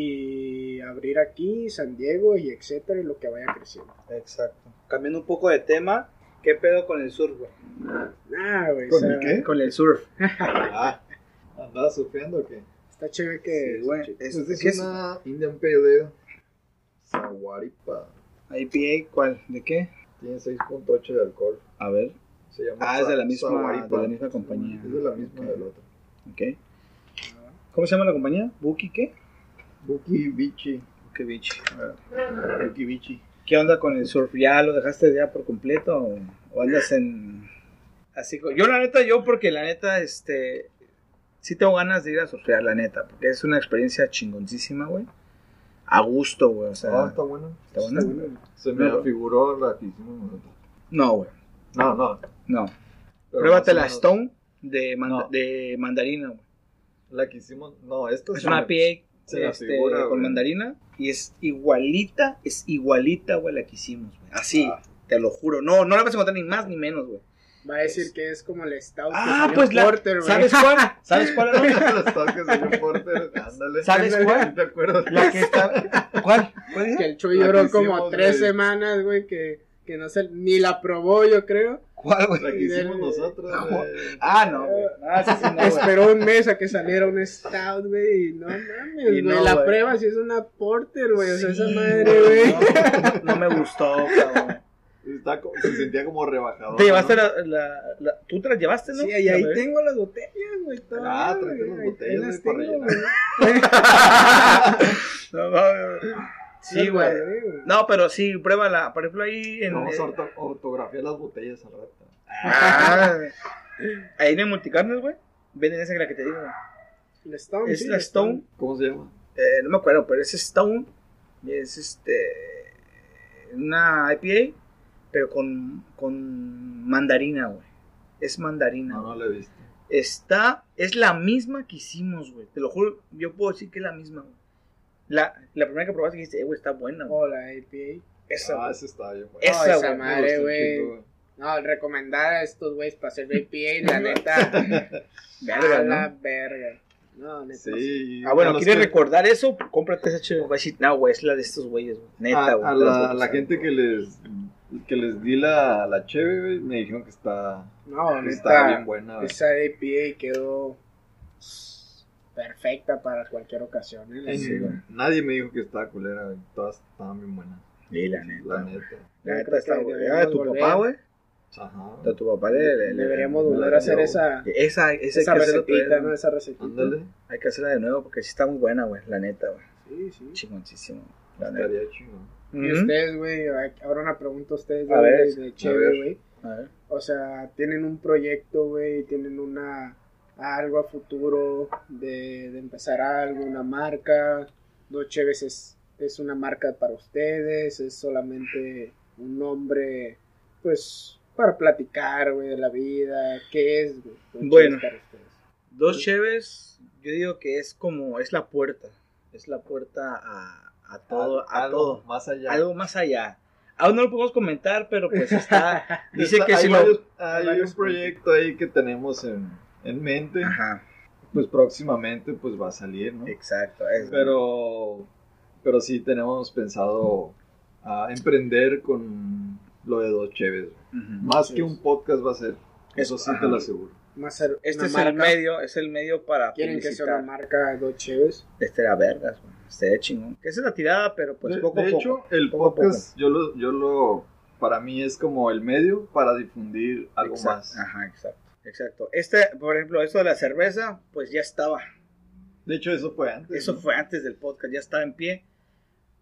y abrir aquí San Diego y etcétera y lo que vaya creciendo. Exacto. Cambiando un poco de tema, ¿qué pedo con el surf, güey? Ah, güey, ¿Con o el sea, qué? Con el surf. Ah, ¿andabas surfeando o qué? Está chévere que Sí, güey. Es- Esta es ¿qué es? una Indian Pale Ale Saguaripa. IPA, ¿cuál? ¿De qué? Tiene 6.8 de alcohol. A ver. Se llama Ah, es de la misma- Saguaripa. de la misma compañía. Es de la misma del otro. Ok. ¿Cómo se llama la compañía? ¿Buki qué? Buki Bichi. Buki Beach. Buki Bichi. ¿Qué onda con el surf? ¿Ya lo dejaste ya por completo o, o andas en así? Yo la neta, yo porque la neta, este, sí tengo ganas de ir a surfear, la neta, porque es una experiencia chingoncísima, güey. A gusto, güey, o sea, Ah, está bueno. ¿está bueno. Se me No. afiguró la que hicimos nosotros. No, güey, No, no. no. pero Pruébate la Stone de, manda- No. de mandarina, güey. La que hicimos. No, esto Es una PA se la este, figura, con güey. mandarina y es igualita, es igualita, güey, la que hicimos, güey. Así, Ah. te lo juro. No, no la vas a encontrar ni más ni menos, güey. Va a decir que es como el stout que Ah, salió pues la, Porter, güey. ¿sabes cuál? ¿Sabes cuál? no? Los toques de Porter. Ándale. ¿Sabes cuál? ¿Te acuerdas? La que está. ¿Cuál? ¿Cuál Que el Chuy La lloró que como tres güey. semanas, güey, que, que no se, ni la probó, yo creo. ¿Cuál, güey? La que hicimos nosotros. güey. Ah, no, güey. Ah, sí, sí, no. Esperó un mes a que saliera un stout, güey, y no mames, Y güey, no, la güey. prueba si es una porter, güey, o sea, esa Sí, madre, güey. No, no me gustó, cabrón. Está se sentía como rebajado. ¿Te llevaste ¿no? la, la, la- ¿Tú te las llevaste, no? Sí, y ahí tengo las botellas, güey, Ah, güey, las botellas, güey, para rellenar. No, mames, güey. Sí, güey. No, pero sí, pruébala. Por ejemplo, ahí en. Vamos a orto- ortografiar las botellas al rato. Ah, ahí en el multicarnes, güey. Venden esa que la que te digo. güey. La Stone, Es sí, la Stone. ¿Cómo se llama? eh, no me acuerdo, pero es Stone. y Es este. Una IPA, pero con, con mandarina, güey. Es mandarina. No, no la he visto. Está. Es la misma que hicimos, güey. Te lo juro, yo puedo decir que es la misma, güey. La, la primera que probaste dijiste, eh, güey, está buena, güey. Oh, la APA. Esa, Ah, ese está bien. bueno. Esa, Oh, esa güey, madre, güey. No, recomendada a estos güeyes para hacer APA, la neta. Verga, a ¿no? la verga. No, neta. Sí. Ah, bueno, ¿quieres que- recordar eso? Cómprate esa chévere. Va a decir, no, güey, es la de estos güeyes, güey. Neta, a, güey. a la, a la pasar. gente que les que les di la, la cheve, güey, me dijeron que está, No, que está neta. bien buena. güey. Esa APA quedó perfecta para cualquier ocasión. ¿eh? Nadie me dijo que estaba culera, güey. Todas estaban bien buenas. Sí, la neta. La neta. La neta está, deberíamos Ah, tu volver. papá, güey. Ajá. A tu papá le, le- le- Deberíamos le- volver a hacer yo- esa, Esa, esa, esa recetita, ¿no? Esa recetita. Ándale. Hay que hacerla de nuevo porque sí está muy buena, güey. La neta, güey. Sí, sí. Chingoncísimo. La neta. Estaría chingón. Y ustedes, güey, ahora una pregunta a ustedes, A güey, ver, de, de ver. güey. A ver. O sea, tienen un proyecto, güey, tienen una algo a futuro de, de empezar algo, una marca. Dos Cheves es, es una marca para ustedes, es solamente un nombre, pues, para platicar, güey, de la vida. ¿Qué es, güey? Bueno. para ustedes? Dos cheves, yo digo que es como, es la puerta. Es la puerta a, a todo, a Algo todo. Más allá. Algo más allá. Aún no lo podemos comentar, pero pues está. Dice Está- que hay si varios- lo. hay varios un proyecto ahí que tenemos en, en mente. Ajá, Pues próximamente pues va a salir, ¿no? exacto. es- Pero, pero sí tenemos pensado a emprender con lo de dos cheves. Más Sí, que un podcast va a ser. Eso sí Ajá. te lo aseguro. Más Este es el medio, es el medio para Quieren que sea una marca Dos Cheves. Este era vergas, güey. Este de chingón. Que esa es la tirada, pero pues de, poco a de poco. hecho, el Poco a podcast yo lo, yo lo, para mí es como el medio para difundir algo Exacto, más. Ajá, exacto. Exacto. Este, por ejemplo, esto de la cerveza, pues ya estaba. De hecho, eso fue antes. Eso ¿no? fue antes del podcast, ya estaba en pie.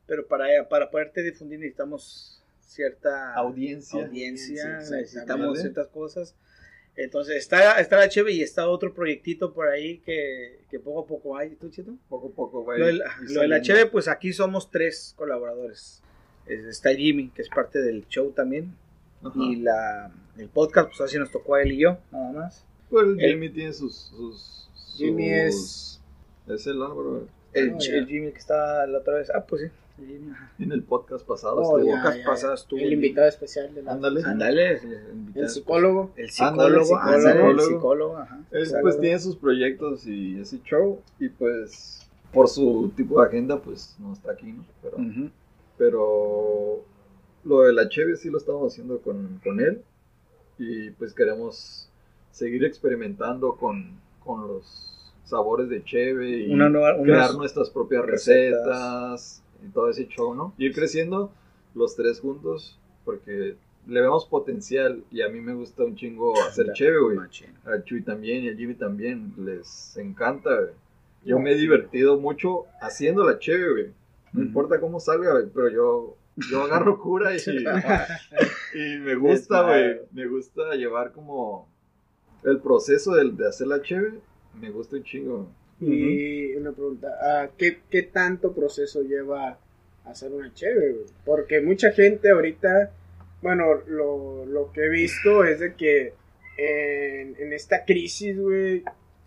Pero para, para poderte difundir necesitamos cierta Audiencia. audiencia, Sí, necesitamos ciertas cosas. Entonces está, está la Cheve y está otro proyectito por ahí que, que poco a poco hay. ¿Tú, Chito? Poco a poco, güey. Lo de, la- lo de la Cheve, pues aquí somos tres colaboradores. Es- Está Jimmy, que es parte del show también. Y la, el podcast, pues así nos tocó a él y yo, nada más. Pues El- Jimmy tiene sus, sus, Jimmy sus- Es el Oh, Ch- ya. el Jimmy que está la otra vez. Ah, pues sí. En el podcast pasado. Oh, ya, ya, tuvo El invitado especial de la... Ándale. Ándale, el, El psicólogo. El psicólogo, el ándale, el psicólogo. psicólogo, ajá. Él Exacto. pues tiene sus proyectos y ese show. Y pues por su tipo de agenda pues no está aquí, ¿no? Pero lo de la Cheve sí lo estamos haciendo con, con él. Y pues queremos seguir experimentando con, con los sabores de Cheve y Una nueva- crear nuestras propias recetas. recetas. y todo ese show, ¿no? Ir creciendo los tres juntos porque le vemos potencial y a mí me gusta un chingo hacer Cheve, güey. Al Chuy también y al Jimmy también les encanta, güey. Yo me he divertido mucho haciendo la cheve, güey. No importa cómo salga, güey, pero yo, yo agarro cura y, y me gusta, güey. Me gusta llevar como el proceso de, de hacer la cheve. Me gusta un chingo. Y una pregunta, ah, ¿qué, ¿qué tanto proceso lleva hacer una cheve? güey? Porque mucha gente ahorita, bueno, lo, lo que he visto es de que en, en esta crisis, güey,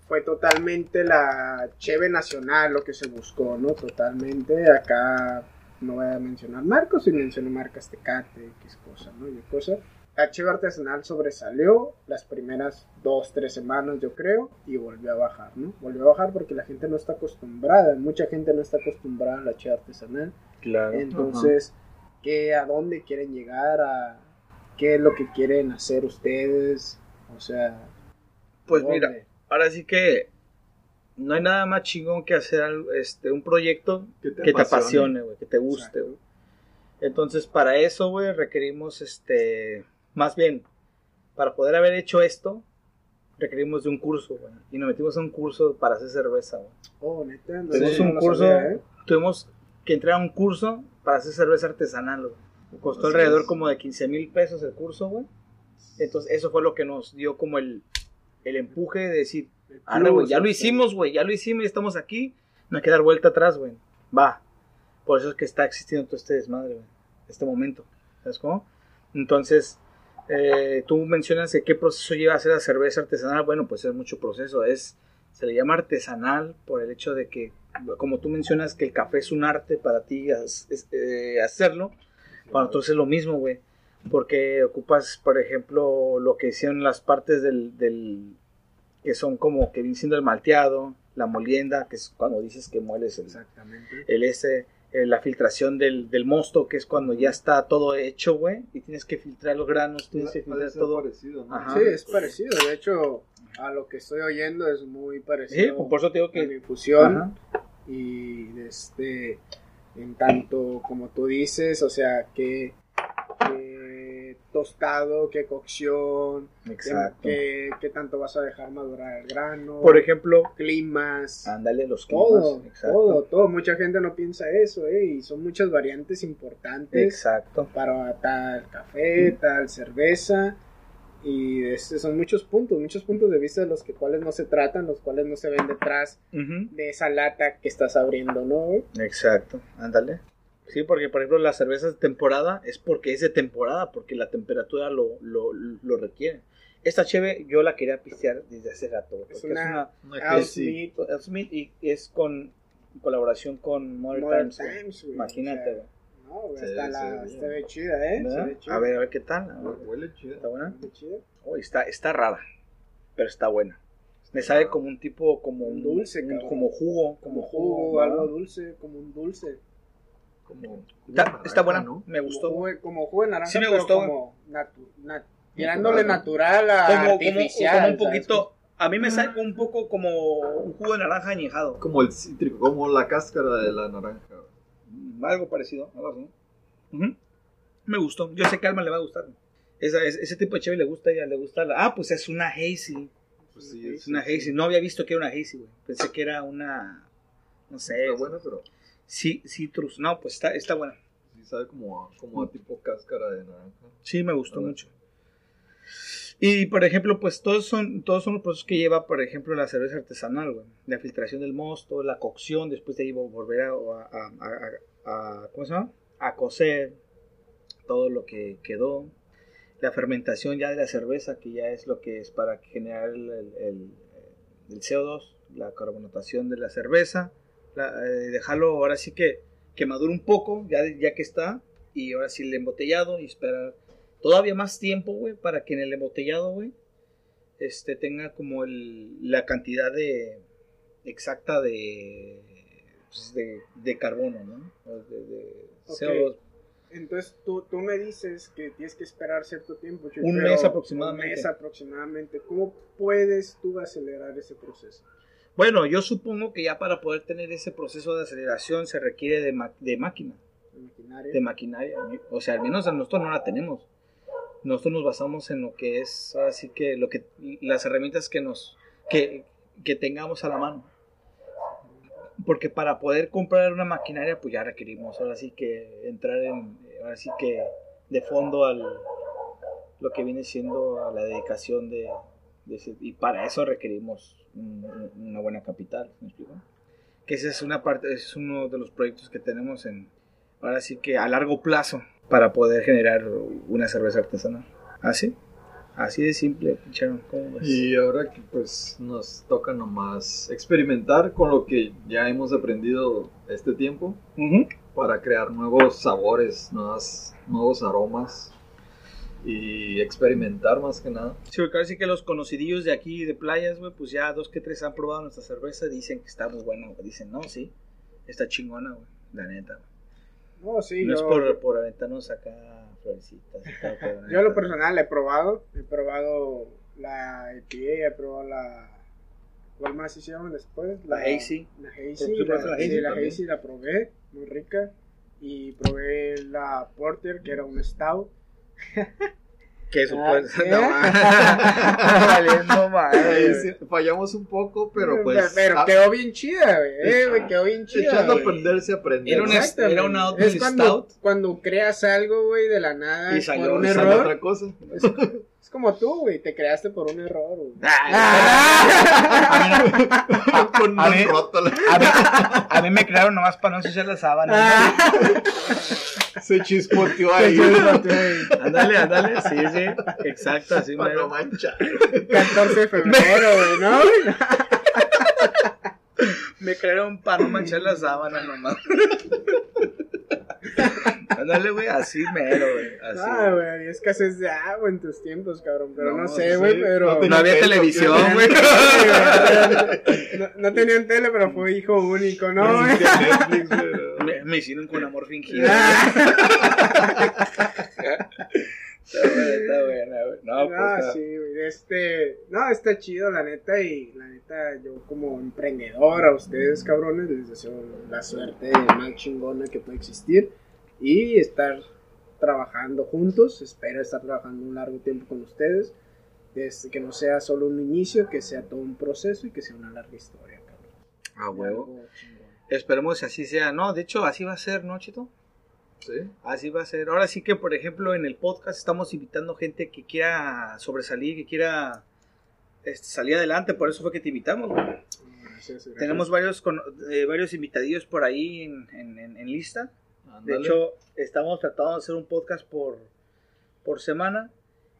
fue totalmente la cheve nacional lo que se buscó, ¿no? Totalmente. Acá no voy a mencionar marcos, y menciono marcas Tecate, X cosa, ¿no? Y cosa. La cheve artesanal sobresalió las primeras dos, tres semanas, yo creo, y volvió a bajar, ¿no? Volvió a bajar porque la gente no está acostumbrada, mucha gente no está acostumbrada a la cheve artesanal. Claro. Entonces, ¿qué, ¿a dónde quieren llegar? A, ¿Qué es lo que quieren hacer ustedes? O sea, Pues ¿dónde? mira, ahora sí que no hay nada más chingón que hacer este, un proyecto Que te que apasione. güey, que te guste, güey. Entonces, para eso, güey, requerimos, este, más bien, para poder haber hecho esto, requerimos de un curso, güey. Y nos metimos a un curso para hacer cerveza, güey. Oh, neta, no un curso, sabía, ¿eh? tuvimos que entrar a un curso para hacer cerveza artesanal, güey. Costó Así alrededor es. como de 15 mil pesos el curso, güey. Entonces, eso fue lo que nos dio como el, el empuje de decir, Arre, güey, plus, ya lo hicimos, güey, ya lo hicimos y estamos aquí. No hay que dar vuelta atrás, güey. Va. Por eso es que está existiendo todo este desmadre, güey. Este momento. ¿Sabes cómo? Entonces, eh, tú mencionas que qué proceso lleva a hacer la cerveza artesanal. Bueno, pues es mucho proceso. Es, se le llama artesanal por el hecho de que, como tú mencionas, que el café es un arte para ti es- es, eh, hacerlo. Para nosotros es lo mismo, güey. Porque ocupas, por ejemplo, lo que hicieron las partes del, del, que son como que viene siendo el malteado, la molienda, que es cuando dices que mueles el, Exactamente. el ese, eh, la filtración del, del mosto, que es cuando ya está todo hecho, güey, y tienes que filtrar los granos, tienes que filtrar todo. parecido. Sí, es parecido. De hecho, a lo que estoy oyendo es muy Sí, parecido por eso te digo a la que... infusión. Ajá. Y este, en tanto como tú dices, o sea, que, que tostado, que cocción, que- que tanto vas a dejar madurar el grano, Por ejemplo, climas. ándale los climas. Todo, exacto. todo, todo. Mucha gente no piensa eso, ¿eh? Y son muchas variantes importantes Exacto. para tal café, tal cerveza. Y este, son muchos puntos, muchos puntos de vista de los que cuales no se tratan, los cuales no se ven detrás de esa lata que estás abriendo, ¿no? Exacto, ándale. Sí, porque por ejemplo las cervezas de temporada es porque es de temporada, porque la temperatura lo, lo, lo requiere. Esta cheve yo la quería pistear desde hace rato. Es una Una Al. Smith, Es Smith y es con colaboración con Modern, Modern Times. Times, güey, Imagínate, o sea. No, güey, se la, se ve chida, ¿eh? Se ve chida. A ver, a ver qué tal. Ver, Huele chido. ¿Está buena? Ve chida. Oh, está, está rara, pero está buena. Me sabe como un tipo, como un, dulce, un- como jugo, Como jugo, ¿verdad? algo dulce, como un dulce. Como, Está, buena, ¿no? me gustó. Como jugo, como jugo de naranja, Sí me pero gustó, como natu- nat- tirándole natural a como, artificial. como un ¿sabes? poquito, a mí me sabe un poco como un jugo de naranja añejado. Como el cítrico, como la cáscara de la naranja. Mm, Algo parecido, algo así. Me gustó, yo sé que a Alma le va a gustar. Esa, ese, ese tipo de chévere le gusta a ella, le gusta la... Ah, pues es una hazy. Pues sí, Es una hazy. No había visto que era una hazy, güey. Pensé que era una no sé. Está buena, pero Sí, citrus. No, pues está, está buena. sí sabe como a, como a tipo cáscara de naranja. Sí, me gustó mucho. Y por ejemplo, pues todos son, todos son los procesos que lleva, por ejemplo, la cerveza artesanal, güey. La filtración del mosto, la cocción, después de ahí volver a, a- a- a- a- ¿cómo se llama? A cocer todo lo que quedó. La fermentación ya de la cerveza, que ya es lo que es para generar el, el- el- el CO2, la carbonatación de la cerveza. La- eh, dejarlo ahora sí que, que madure un poco, ya, ya que está. Y ahora sí el embotellado y esperar todavía más tiempo, güey, para que en el embotellado, güey, este, tenga como el, la cantidad de exacta de, pues, de, de carbono, ¿no? O De, de Ok. CO2. Entonces tú, tú me dices que tienes que esperar cierto tiempo. Un mes aproximadamente. Un mes aproximadamente. ¿Cómo puedes tú acelerar ese proceso? Bueno, yo supongo que ya para poder tener ese proceso de aceleración se requiere de, ma- de máquina, ¿La maquinaria? de maquinaria. O sea, al menos nosotros no la tenemos. Nosotros nos basamos en lo que es, ahora sí que, lo que, las herramientas que nos, que, que tengamos a la mano. Porque para poder comprar una maquinaria, pues ya requerimos ahora sí que entrar en, ahora sí que de fondo al, lo que viene siendo a la dedicación de, de y para eso requerimos un- un- una buena capital, ¿me explico? Que esa es una parte, ese es uno de los proyectos que tenemos en, ahora sí que a largo plazo, para poder generar una cerveza artesanal. ¿Así? Así de simple, Sharon, ¿cómo ves? Y ahora que pues nos toca nomás experimentar con lo que ya hemos aprendido este tiempo Ujú. para crear nuevos sabores, nuevas, nuevos aromas y experimentar más que nada. Sí, porque ahora sí que los conocidillos de aquí de playas, güey, pues ya dos que tres han probado nuestra cerveza, dicen que está muy buena, güey. Dicen, no, sí, está chingona, güey, la neta. güey. No, sí, no yo, es por, por aventarnos acá florecitas. yo a lo personal he probado. He probado la IPA, he probado la... ¿Cuál más hicieron después? La Hazy. La Hazy, la, la sí, Hazy la también. Hazy la probé, muy rica. Y probé la Porter, que era un stout. Que eso Ah, pues. mames. Valiendo madre, fallamos un poco, pero pues Pero ah, quedó bien chida, güey. Eh, quedó bien chida. echando a güey. aprender se aprende. Era una- Exactamente. era una cuando, stout. cuando creas algo, güey, de la nada Y salió- por un y Sale error. otra cosa. Es, como tú, güey, te creaste por un error, güey. Ah, Con A mí, a mí me crearon nomás para no ensuciar la sábana. Ah. Se chispoteó ahí. Ándale, ándale. Sí, sí. Exacto, así Para no mero. manchar. 14 de febrero, güey, ¿no? Me crearon para no manchar la sábana nomás. Ándale, güey, así mero, güey. Ah, güey, había escasez de agua en tus tiempos, cabrón. Pero no, No, sé, sí, güey, pero. no no había pelo, televisión, güey. no, no tenían tele, pero fue hijo único, ¿no, güey? Me, me hicieron con amor fingido. Ah, Está buena, está buena, güey. No, pues. Ah, está- sí, güey. Este, no, está chido, la neta. Y la neta, yo como emprendedor a ustedes, cabrones, les deseo la suerte más chingona que puede existir. Y estar trabajando juntos. Espero estar trabajando un largo tiempo con ustedes. Desde que no sea solo un inicio, que sea todo un proceso y que sea una larga historia, cabrón. A huevo. Algo chingón. Esperemos que así sea. No, de hecho, así va a ser, ¿no, Chito? Sí. Así va a ser. Ahora sí que, por ejemplo, en el podcast estamos invitando gente que quiera sobresalir, que quiera este, salir adelante. Por eso fue que te invitamos. Gracias, gracias. Tenemos varios, con- eh, varios invitadillos por ahí en, en- en- en lista. De hecho, estamos tratando de hacer un podcast por, por semana.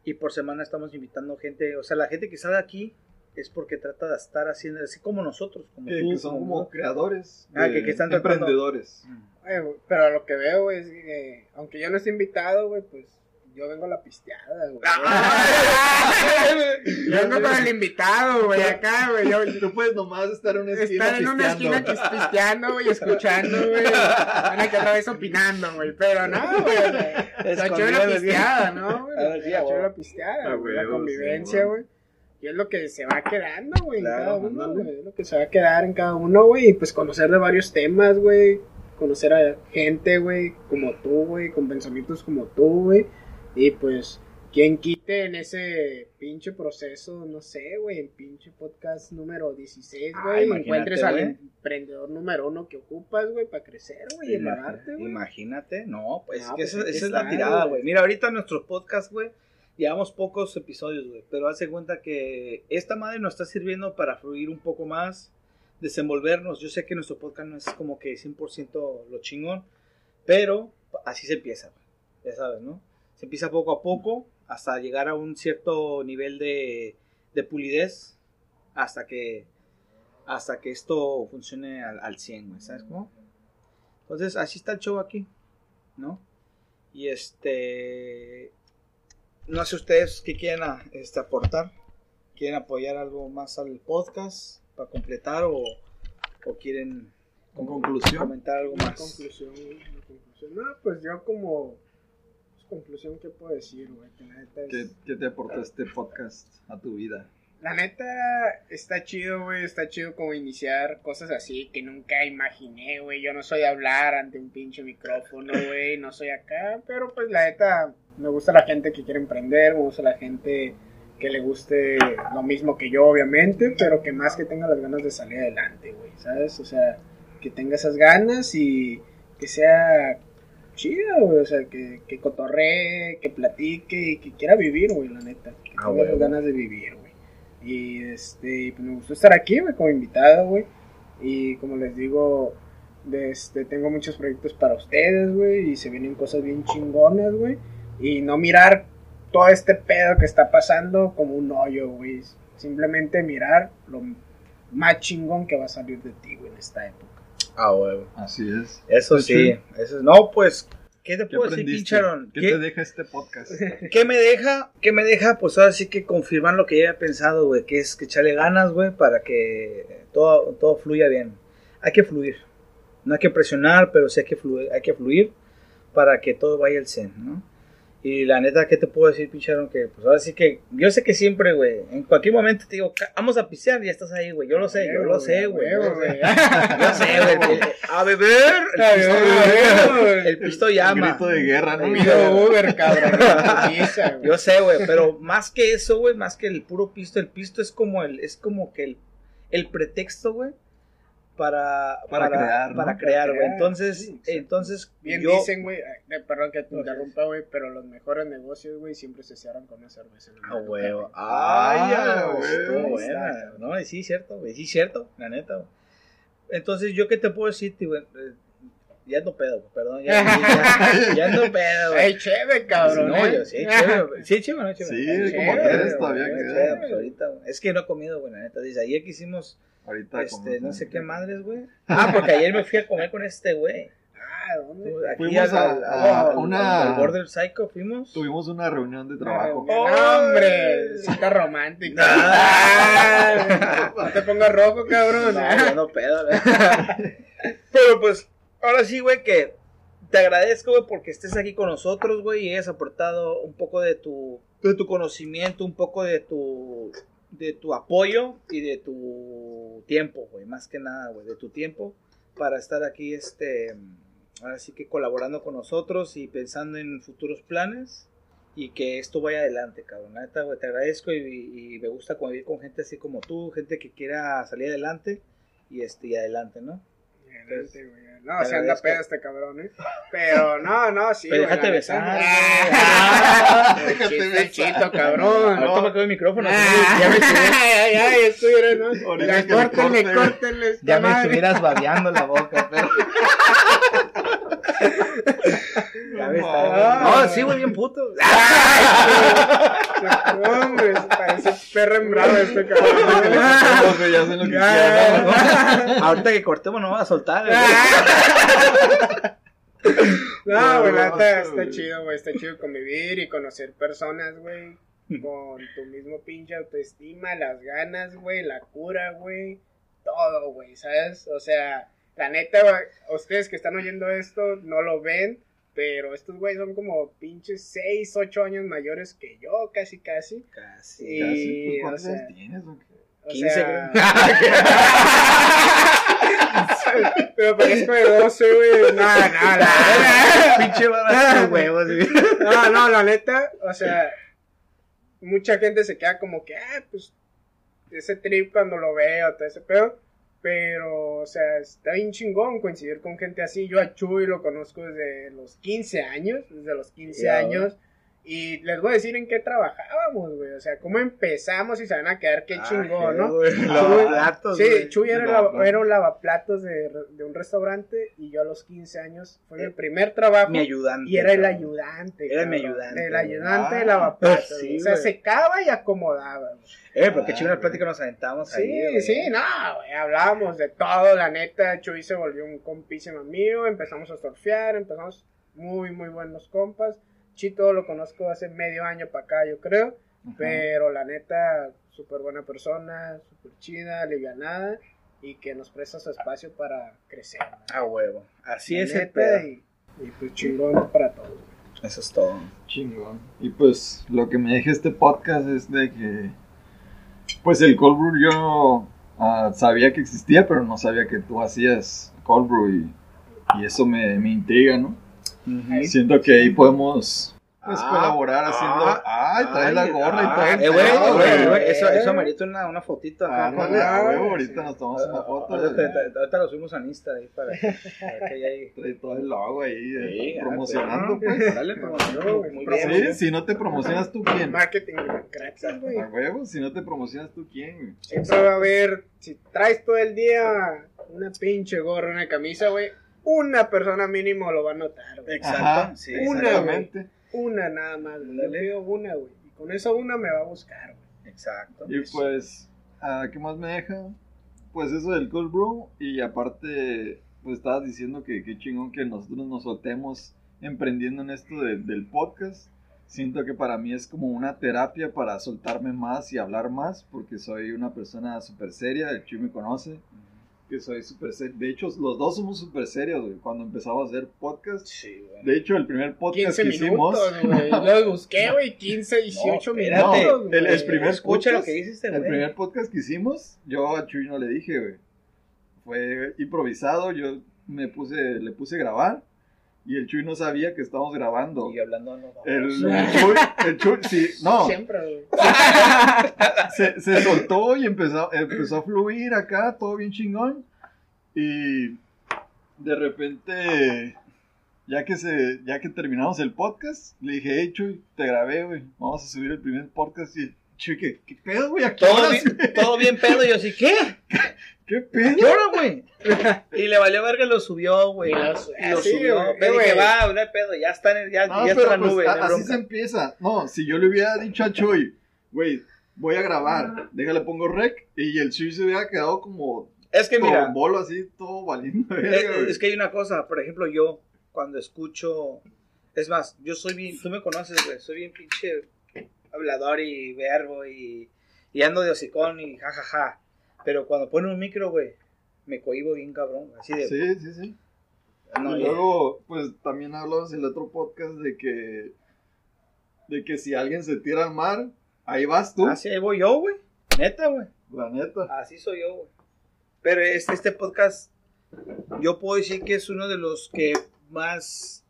Y por semana estamos invitando gente. O sea, la gente que sale aquí es porque trata de estar haciendo, así como nosotros. Como que, tú, que son como creadores. Ah, de- que- que están tratando- emprendedores. Oye, güey, pero lo que veo, es que aunque yo no esté invitado, güey, pues yo vengo a la pisteada, güey. yo vengo con el invitado, güey, acá, güey. Yo, Tú puedes nomás estar en una esquina estar en una pisteando. esquina que pisteando, güey, escuchando, güey. Van que otra vez opinando, güey. Pero no, güey. Está chévere la pisteada, ¿no? Ah, Está chévere la pisteada, A güey, la convivencia, sí, güey. Y es lo que se va quedando, güey, en Claro, cada uno. Es lo que se va a quedar en cada uno, güey. Y pues conocer de varios temas, güey. Conocer a gente, güey, como tú, güey, con pensamientos como tú, güey. Y pues, quien quite en ese pinche proceso, no sé, güey, en pinche podcast número 16, Ah, güey, imagínate, encuentres al emprendedor número uno que ocupas, güey, para crecer, güey, y embararte, güey. Imagínate, no, pues Ah, que pues esa, es la tirada, güey. Mira, ahorita nuestro podcast, güey, llevamos pocos episodios, güey, pero hace cuenta que esta madre nos está sirviendo para fluir un poco más, desenvolvernos. Yo sé que nuestro podcast no es como que 100% lo chingón, pero así se empieza, güey. Ya sabes, ¿no? Se empieza poco a poco hasta llegar a un cierto nivel de, de pulidez hasta que hasta que esto funcione al, al 100, güey, ¿sabes cómo? Entonces, así está el show aquí, ¿no? Y este. No sé ustedes qué quieren a- este, aportar. ¿Quieren apoyar algo más al podcast para completar o, o quieren Con conclusión. comentar algo más? conclusión, conclusión. No, pues yo como conclusión, ¿qué puedo decir, güey? Que la neta es... ¿Qué, qué te aportó este podcast a tu vida? La neta está chido, güey, está chido como iniciar cosas así que nunca imaginé, güey. Yo no soy hablar ante un pinche micrófono, güey, no soy acá, pero pues la neta me gusta la gente que quiere emprender, me gusta la gente que le guste lo mismo que yo, obviamente, pero que más que tenga las ganas de salir adelante, güey, ¿sabes? O sea, que tenga esas ganas y que sea chida, güey, o sea, que, que cotorree, que platique y que quiera vivir, güey, la neta, que Ah, tenga ganas de vivir, güey. Y este, pues me gustó estar aquí, güey, como invitado, güey. Y como les digo, este, tengo muchos proyectos para ustedes, güey. Y se vienen cosas bien chingonas, güey. Y no mirar todo este pedo que está pasando como un hoyo, güey. Simplemente mirar lo más chingón que va a salir de ti, güey, en esta época. Ah, huevo. Así es. Eso Qué sí. Eso es- No, pues, ¿qué te ¿Qué puedo decir, aprendiste? pincharon? ¿Qué, ¿Qué, te deja este podcast? ¿Qué me deja? ¿Qué me deja? Pues ahora sí que confirmar lo que ya había pensado, güey, que es que echarle ganas, güey, para que todo, todo fluya bien. Hay que fluir. No hay que presionar, pero sí hay que fluir, hay que fluir para que todo vaya al zen, ¿no? Y la neta, ¿qué te puedo decir, pincharon? Que pues ahora sí que, yo sé que siempre, güey, en cualquier momento te digo, "Ca- vamos a pisear y ya estás ahí, güey. Yo lo sé, yo lo sé, güey. Yo lo sé, güey. el- A beber, el pisto, el pisto llama. Grito de guerra, ¿no? Pido Uber, cabrón. Yo sé, güey, pero más que eso, güey, más que el puro pisto, el pisto es como el, es como que el, el pretexto, güey, para, Para crear, ¿no? para crear, güey. Entonces, sí, entonces, Bien yo, dicen, güey, eh, perdón que te No, interrumpa, güey, pero los mejores negocios, güey, siempre se cierran con una cerveza. Ah. Ay, Ah, güey, estuvo güey. buena. No, sí, cierto, güey, sí, cierto, la neta, güey. Entonces, ¿yo qué te puedo decir, tío? güey? Eh, Ya ando pedo, güey, perdón, ya, ya, ya ando pedo, güey. Ey, chévere, cabrón. no, ¿eh? yo sí, chévere. Sí, chévere, no, chévere. Sí, como quieres, güey, todavía chévere, pues, ahorita. Es que no he comido, güey, la neta. Dice, ayer que hicimos, Ahorita este, como- no sé qué madres, güey. Ah, porque ayer me fui a comer con este, güey. Ah, ¿dónde? Aquí Fuimos al, a- al- a al- una- al Border Psycho fuimos. Tuvimos una reunión de trabajo. No, hombre, cita romántica. Ah, no te pongas rojo, cabrón. No, no pedo, güey. Pero pues, ahora sí, güey, que te agradezco, güey, porque estés aquí con nosotros, güey, y hayas aportado un poco de tu, de tu conocimiento, un poco de tu, de tu apoyo y de tu tiempo, güey, más que nada, güey, de tu tiempo para estar aquí, este, ahora sí que colaborando con nosotros y pensando en futuros planes y que esto vaya adelante, cabrón. Neta, güey, te agradezco y, y me gusta convivir con gente así como tú, gente que quiera salir adelante y este y adelante, ¿no? Güey. No, se anda pedo este cabrón, ¿eh? Pero no, no, sí. Pero déjate besar. Ah, Déjate chiste, besar. chito, cabrón. Ahorita me quedo el micrófono. Ah, ya, me Ay, ay, ¿no? Córtenle, córtenle. ya estuvieras babeando la boca, pero. Ya me está- Ah. No, sí, güey, bien puto. No, hombre, parece perro en bravo este cabrón. Ahorita que cortemos no va a soltar. güey. No, güey, está güey. chido, güey. Está chido convivir y conocer personas, güey. Con tu mismo pinche autoestima, las ganas, güey, la cura, güey. Todo, güey, ¿sabes? O sea, la neta, güey, ustedes que están oyendo esto no lo ven, pero estos güey son como pinches 6, 8 años mayores que yo, casi, casi. Casi. Y, Casi, pues, ¿Cuántos o sea, años tienes? o qué? O 15, sea, creo. pero parezco de 12, güey. No, no, la Pinche de huevos. güey. No, no, la neta, o sea, mucha gente se queda como que, ah, pues, ese trip cuando lo veo, todo ese pedo. Pero, o sea, está bien chingón coincidir con gente así. Yo a Chuy lo conozco desde los 15 años, desde los 15 Ya, años. Y les voy a decir en qué trabajábamos, güey. O sea, cómo empezamos y se van a quedar qué Ah, chingón, ¿no? güey, Chuy- lavaplatos, sí, güey. Chuy era, Lavaplatos. lava- era un lavaplatos de, de un restaurante y yo a los 15 años fue mi primer trabajo. Mi ayudante. Y era el ayudante. Era mi ayudante, El ayudante de Ah, lavaplatos. sí, güey. o sea, güey. secaba y acomodaba. güey. Eh, porque Ah, chingada güey. plática nos aventamos ahí. Sí, sí, no, güey, hablábamos de todo, la neta, Chuy se volvió un compísimo mío, empezamos a surfear, empezamos muy, muy buenos compas, Chito lo conozco hace medio año para acá, yo creo, pero la neta, súper buena persona, súper chida, alivianada, y que nos presta su espacio para crecer. ¿no? A huevo. Así La es el pedo. y, y pues chingón para todos. Eso es todo. Chingón. Y pues lo que me deja este podcast es de que, pues el cold brew yo ah, sabía que existía, pero no sabía que tú hacías cold brew y, y eso me, me intriga, ¿no? Siento que ahí podemos pues Ah, colaborar haciendo... ah, ¡Ay, trae la ay, gorra y ah, trae el eh, güey, pedo, güey, güey! güey, Eso, Eh. eso amerita una, una fotito acá. Ah, no, Ah, güey, sí. ahorita nos tomamos una foto. Ahorita, ahorita lo subimos a Insta ahí para que, para que haya- Trae todo el logo ahí, eh, Sí, ah, promocionando, pues. Dale, No, muy güey, bien. Sí, si no te promocionas tú, ¿quién? Marketing gratis, güey. A huevo, si no te promocionas tú, ¿quién? güey? Siempre va a haber, si traes todo el día una pinche gorra, una camisa, güey, una persona mínimo lo va a notar, güey. Exacto, Ajá, sí, Una, exactamente. Una nada más, güey. Yo pido una, güey. Y con esa una me va a buscar, güey. Exacto. Y pues, ah, ¿qué más me deja? Pues eso del cold brew y aparte, pues estabas diciendo que qué chingón que nosotros nos soltemos emprendiendo en esto de- del podcast. Siento que para mí es como una terapia para soltarme más y hablar más porque soy una persona súper seria, el Chuy me conoce, que soy súper serio. De hecho, los dos somos súper serios, güey, cuando empezamos a hacer podcast. Sí, güey. De hecho, el primer podcast 15 que hicimos... minutos, güey. Lo busqué, güey. 15, 18 No, minutos, el- el güey. primer Escucha lo podcast, que dice este El güey. primer podcast que hicimos, yo a Chuy no le dije, güey. Fue improvisado, yo me puse, le puse a grabar y el Chuy no sabía que estábamos grabando. Y hablando no, El, el Chuy, el Chuy, sí, no, Siempre, güey. se, se soltó y empezó, empezó a fluir acá, todo bien chingón. Y de repente, ya que se, ya que terminamos el podcast, le dije, hey Chuy, te grabé, güey, vamos a subir el primer podcast y Chuy, ¿qué, qué pedo, güey? ¿A qué Todo bien, todo bien pedo. Y yo así, ¿qué? ¿Qué pedo? ¿Qué hora, güey? Y le valió verga, lo subió, güey. Y lo- lo sí, subió. güey, güey. dije, va, no hay pedo. Ya está en, el- ya, No, ya pero está la pues, nube. así bronca. se empieza. No, si yo le hubiera dicho a Chuy, güey, voy a grabar, déjale pongo rec, y el Chuy se hubiera quedado como Es que mira, con bolo así, todo valiendo. verga, güey. es que hay una cosa. Por ejemplo, yo, cuando escucho. Es más, yo soy bien. Tú me conoces, güey. Soy bien pinche hablador y verbo y. Y ando de hocicón y jajaja. Pero cuando ponen un micro, güey, me cohibo bien cabrón. Así de. Sí, sí, sí. no, y luego, pues también hablamos en el otro podcast de que, de que si alguien se tira al mar, ahí vas tú, Así ahí voy yo, güey. Neta, güey. la neta. Así soy yo, güey. Pero este, este podcast, yo puedo decir que es uno de los que más,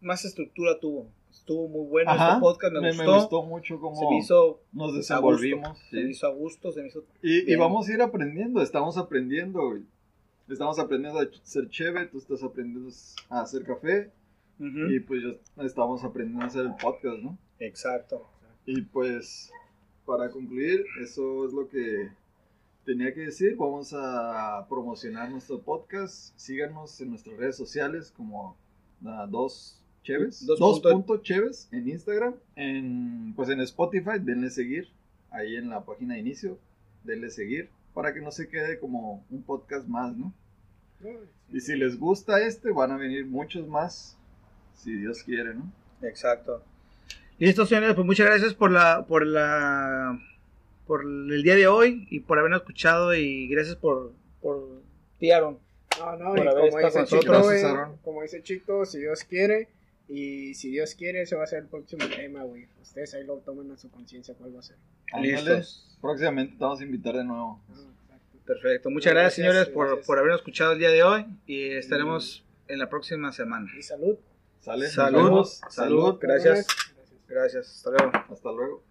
más estructura tuvo. Estuvo muy bueno Ajá, este podcast, me, me, gustó. me gustó mucho Se cómo me hizo nos desenvolvimos. gusto. Se me hizo a gusto, se me hizo... Y, vamos a ir aprendiendo, estamos aprendiendo, güey. Estamos aprendiendo a ser chévere, tú estás aprendiendo a hacer café y pues yo estamos aprendiendo a hacer el podcast, ¿no? Exacto. Y pues para concluir, eso es lo que tenía que decir. Vamos a promocionar nuestro podcast. Síganos en nuestras redes sociales como dos cheves, Dos dos, punto- punto cheves en Instagram, en pues en Spotify, denle seguir ahí en la página de inicio, denle seguir para que no se quede como un podcast más, ¿no? Y si les gusta este, van a venir muchos más, si Dios quiere, ¿no? Exacto. Listo, señores, pues muchas gracias por la, por la, por el día de hoy y por habernos escuchado y gracias por, por ti, Aaron. No, no, Por y haber como dice Chito, Aaron. como dice Chito, si Dios quiere, y si Dios quiere, ese va a ser el próximo tema, güey. Ustedes ahí lo toman a su conciencia cuál va a ser. Listos. Próximamente te vamos a invitar de nuevo. Ah. Perfecto. Muchas Gracias, gracias, señores, por, gracias. por habernos escuchado el día de hoy y estaremos en la próxima semana. Y salud. Salud. Salud. Gracias. Gracias. Gracias. Hasta luego. Hasta luego.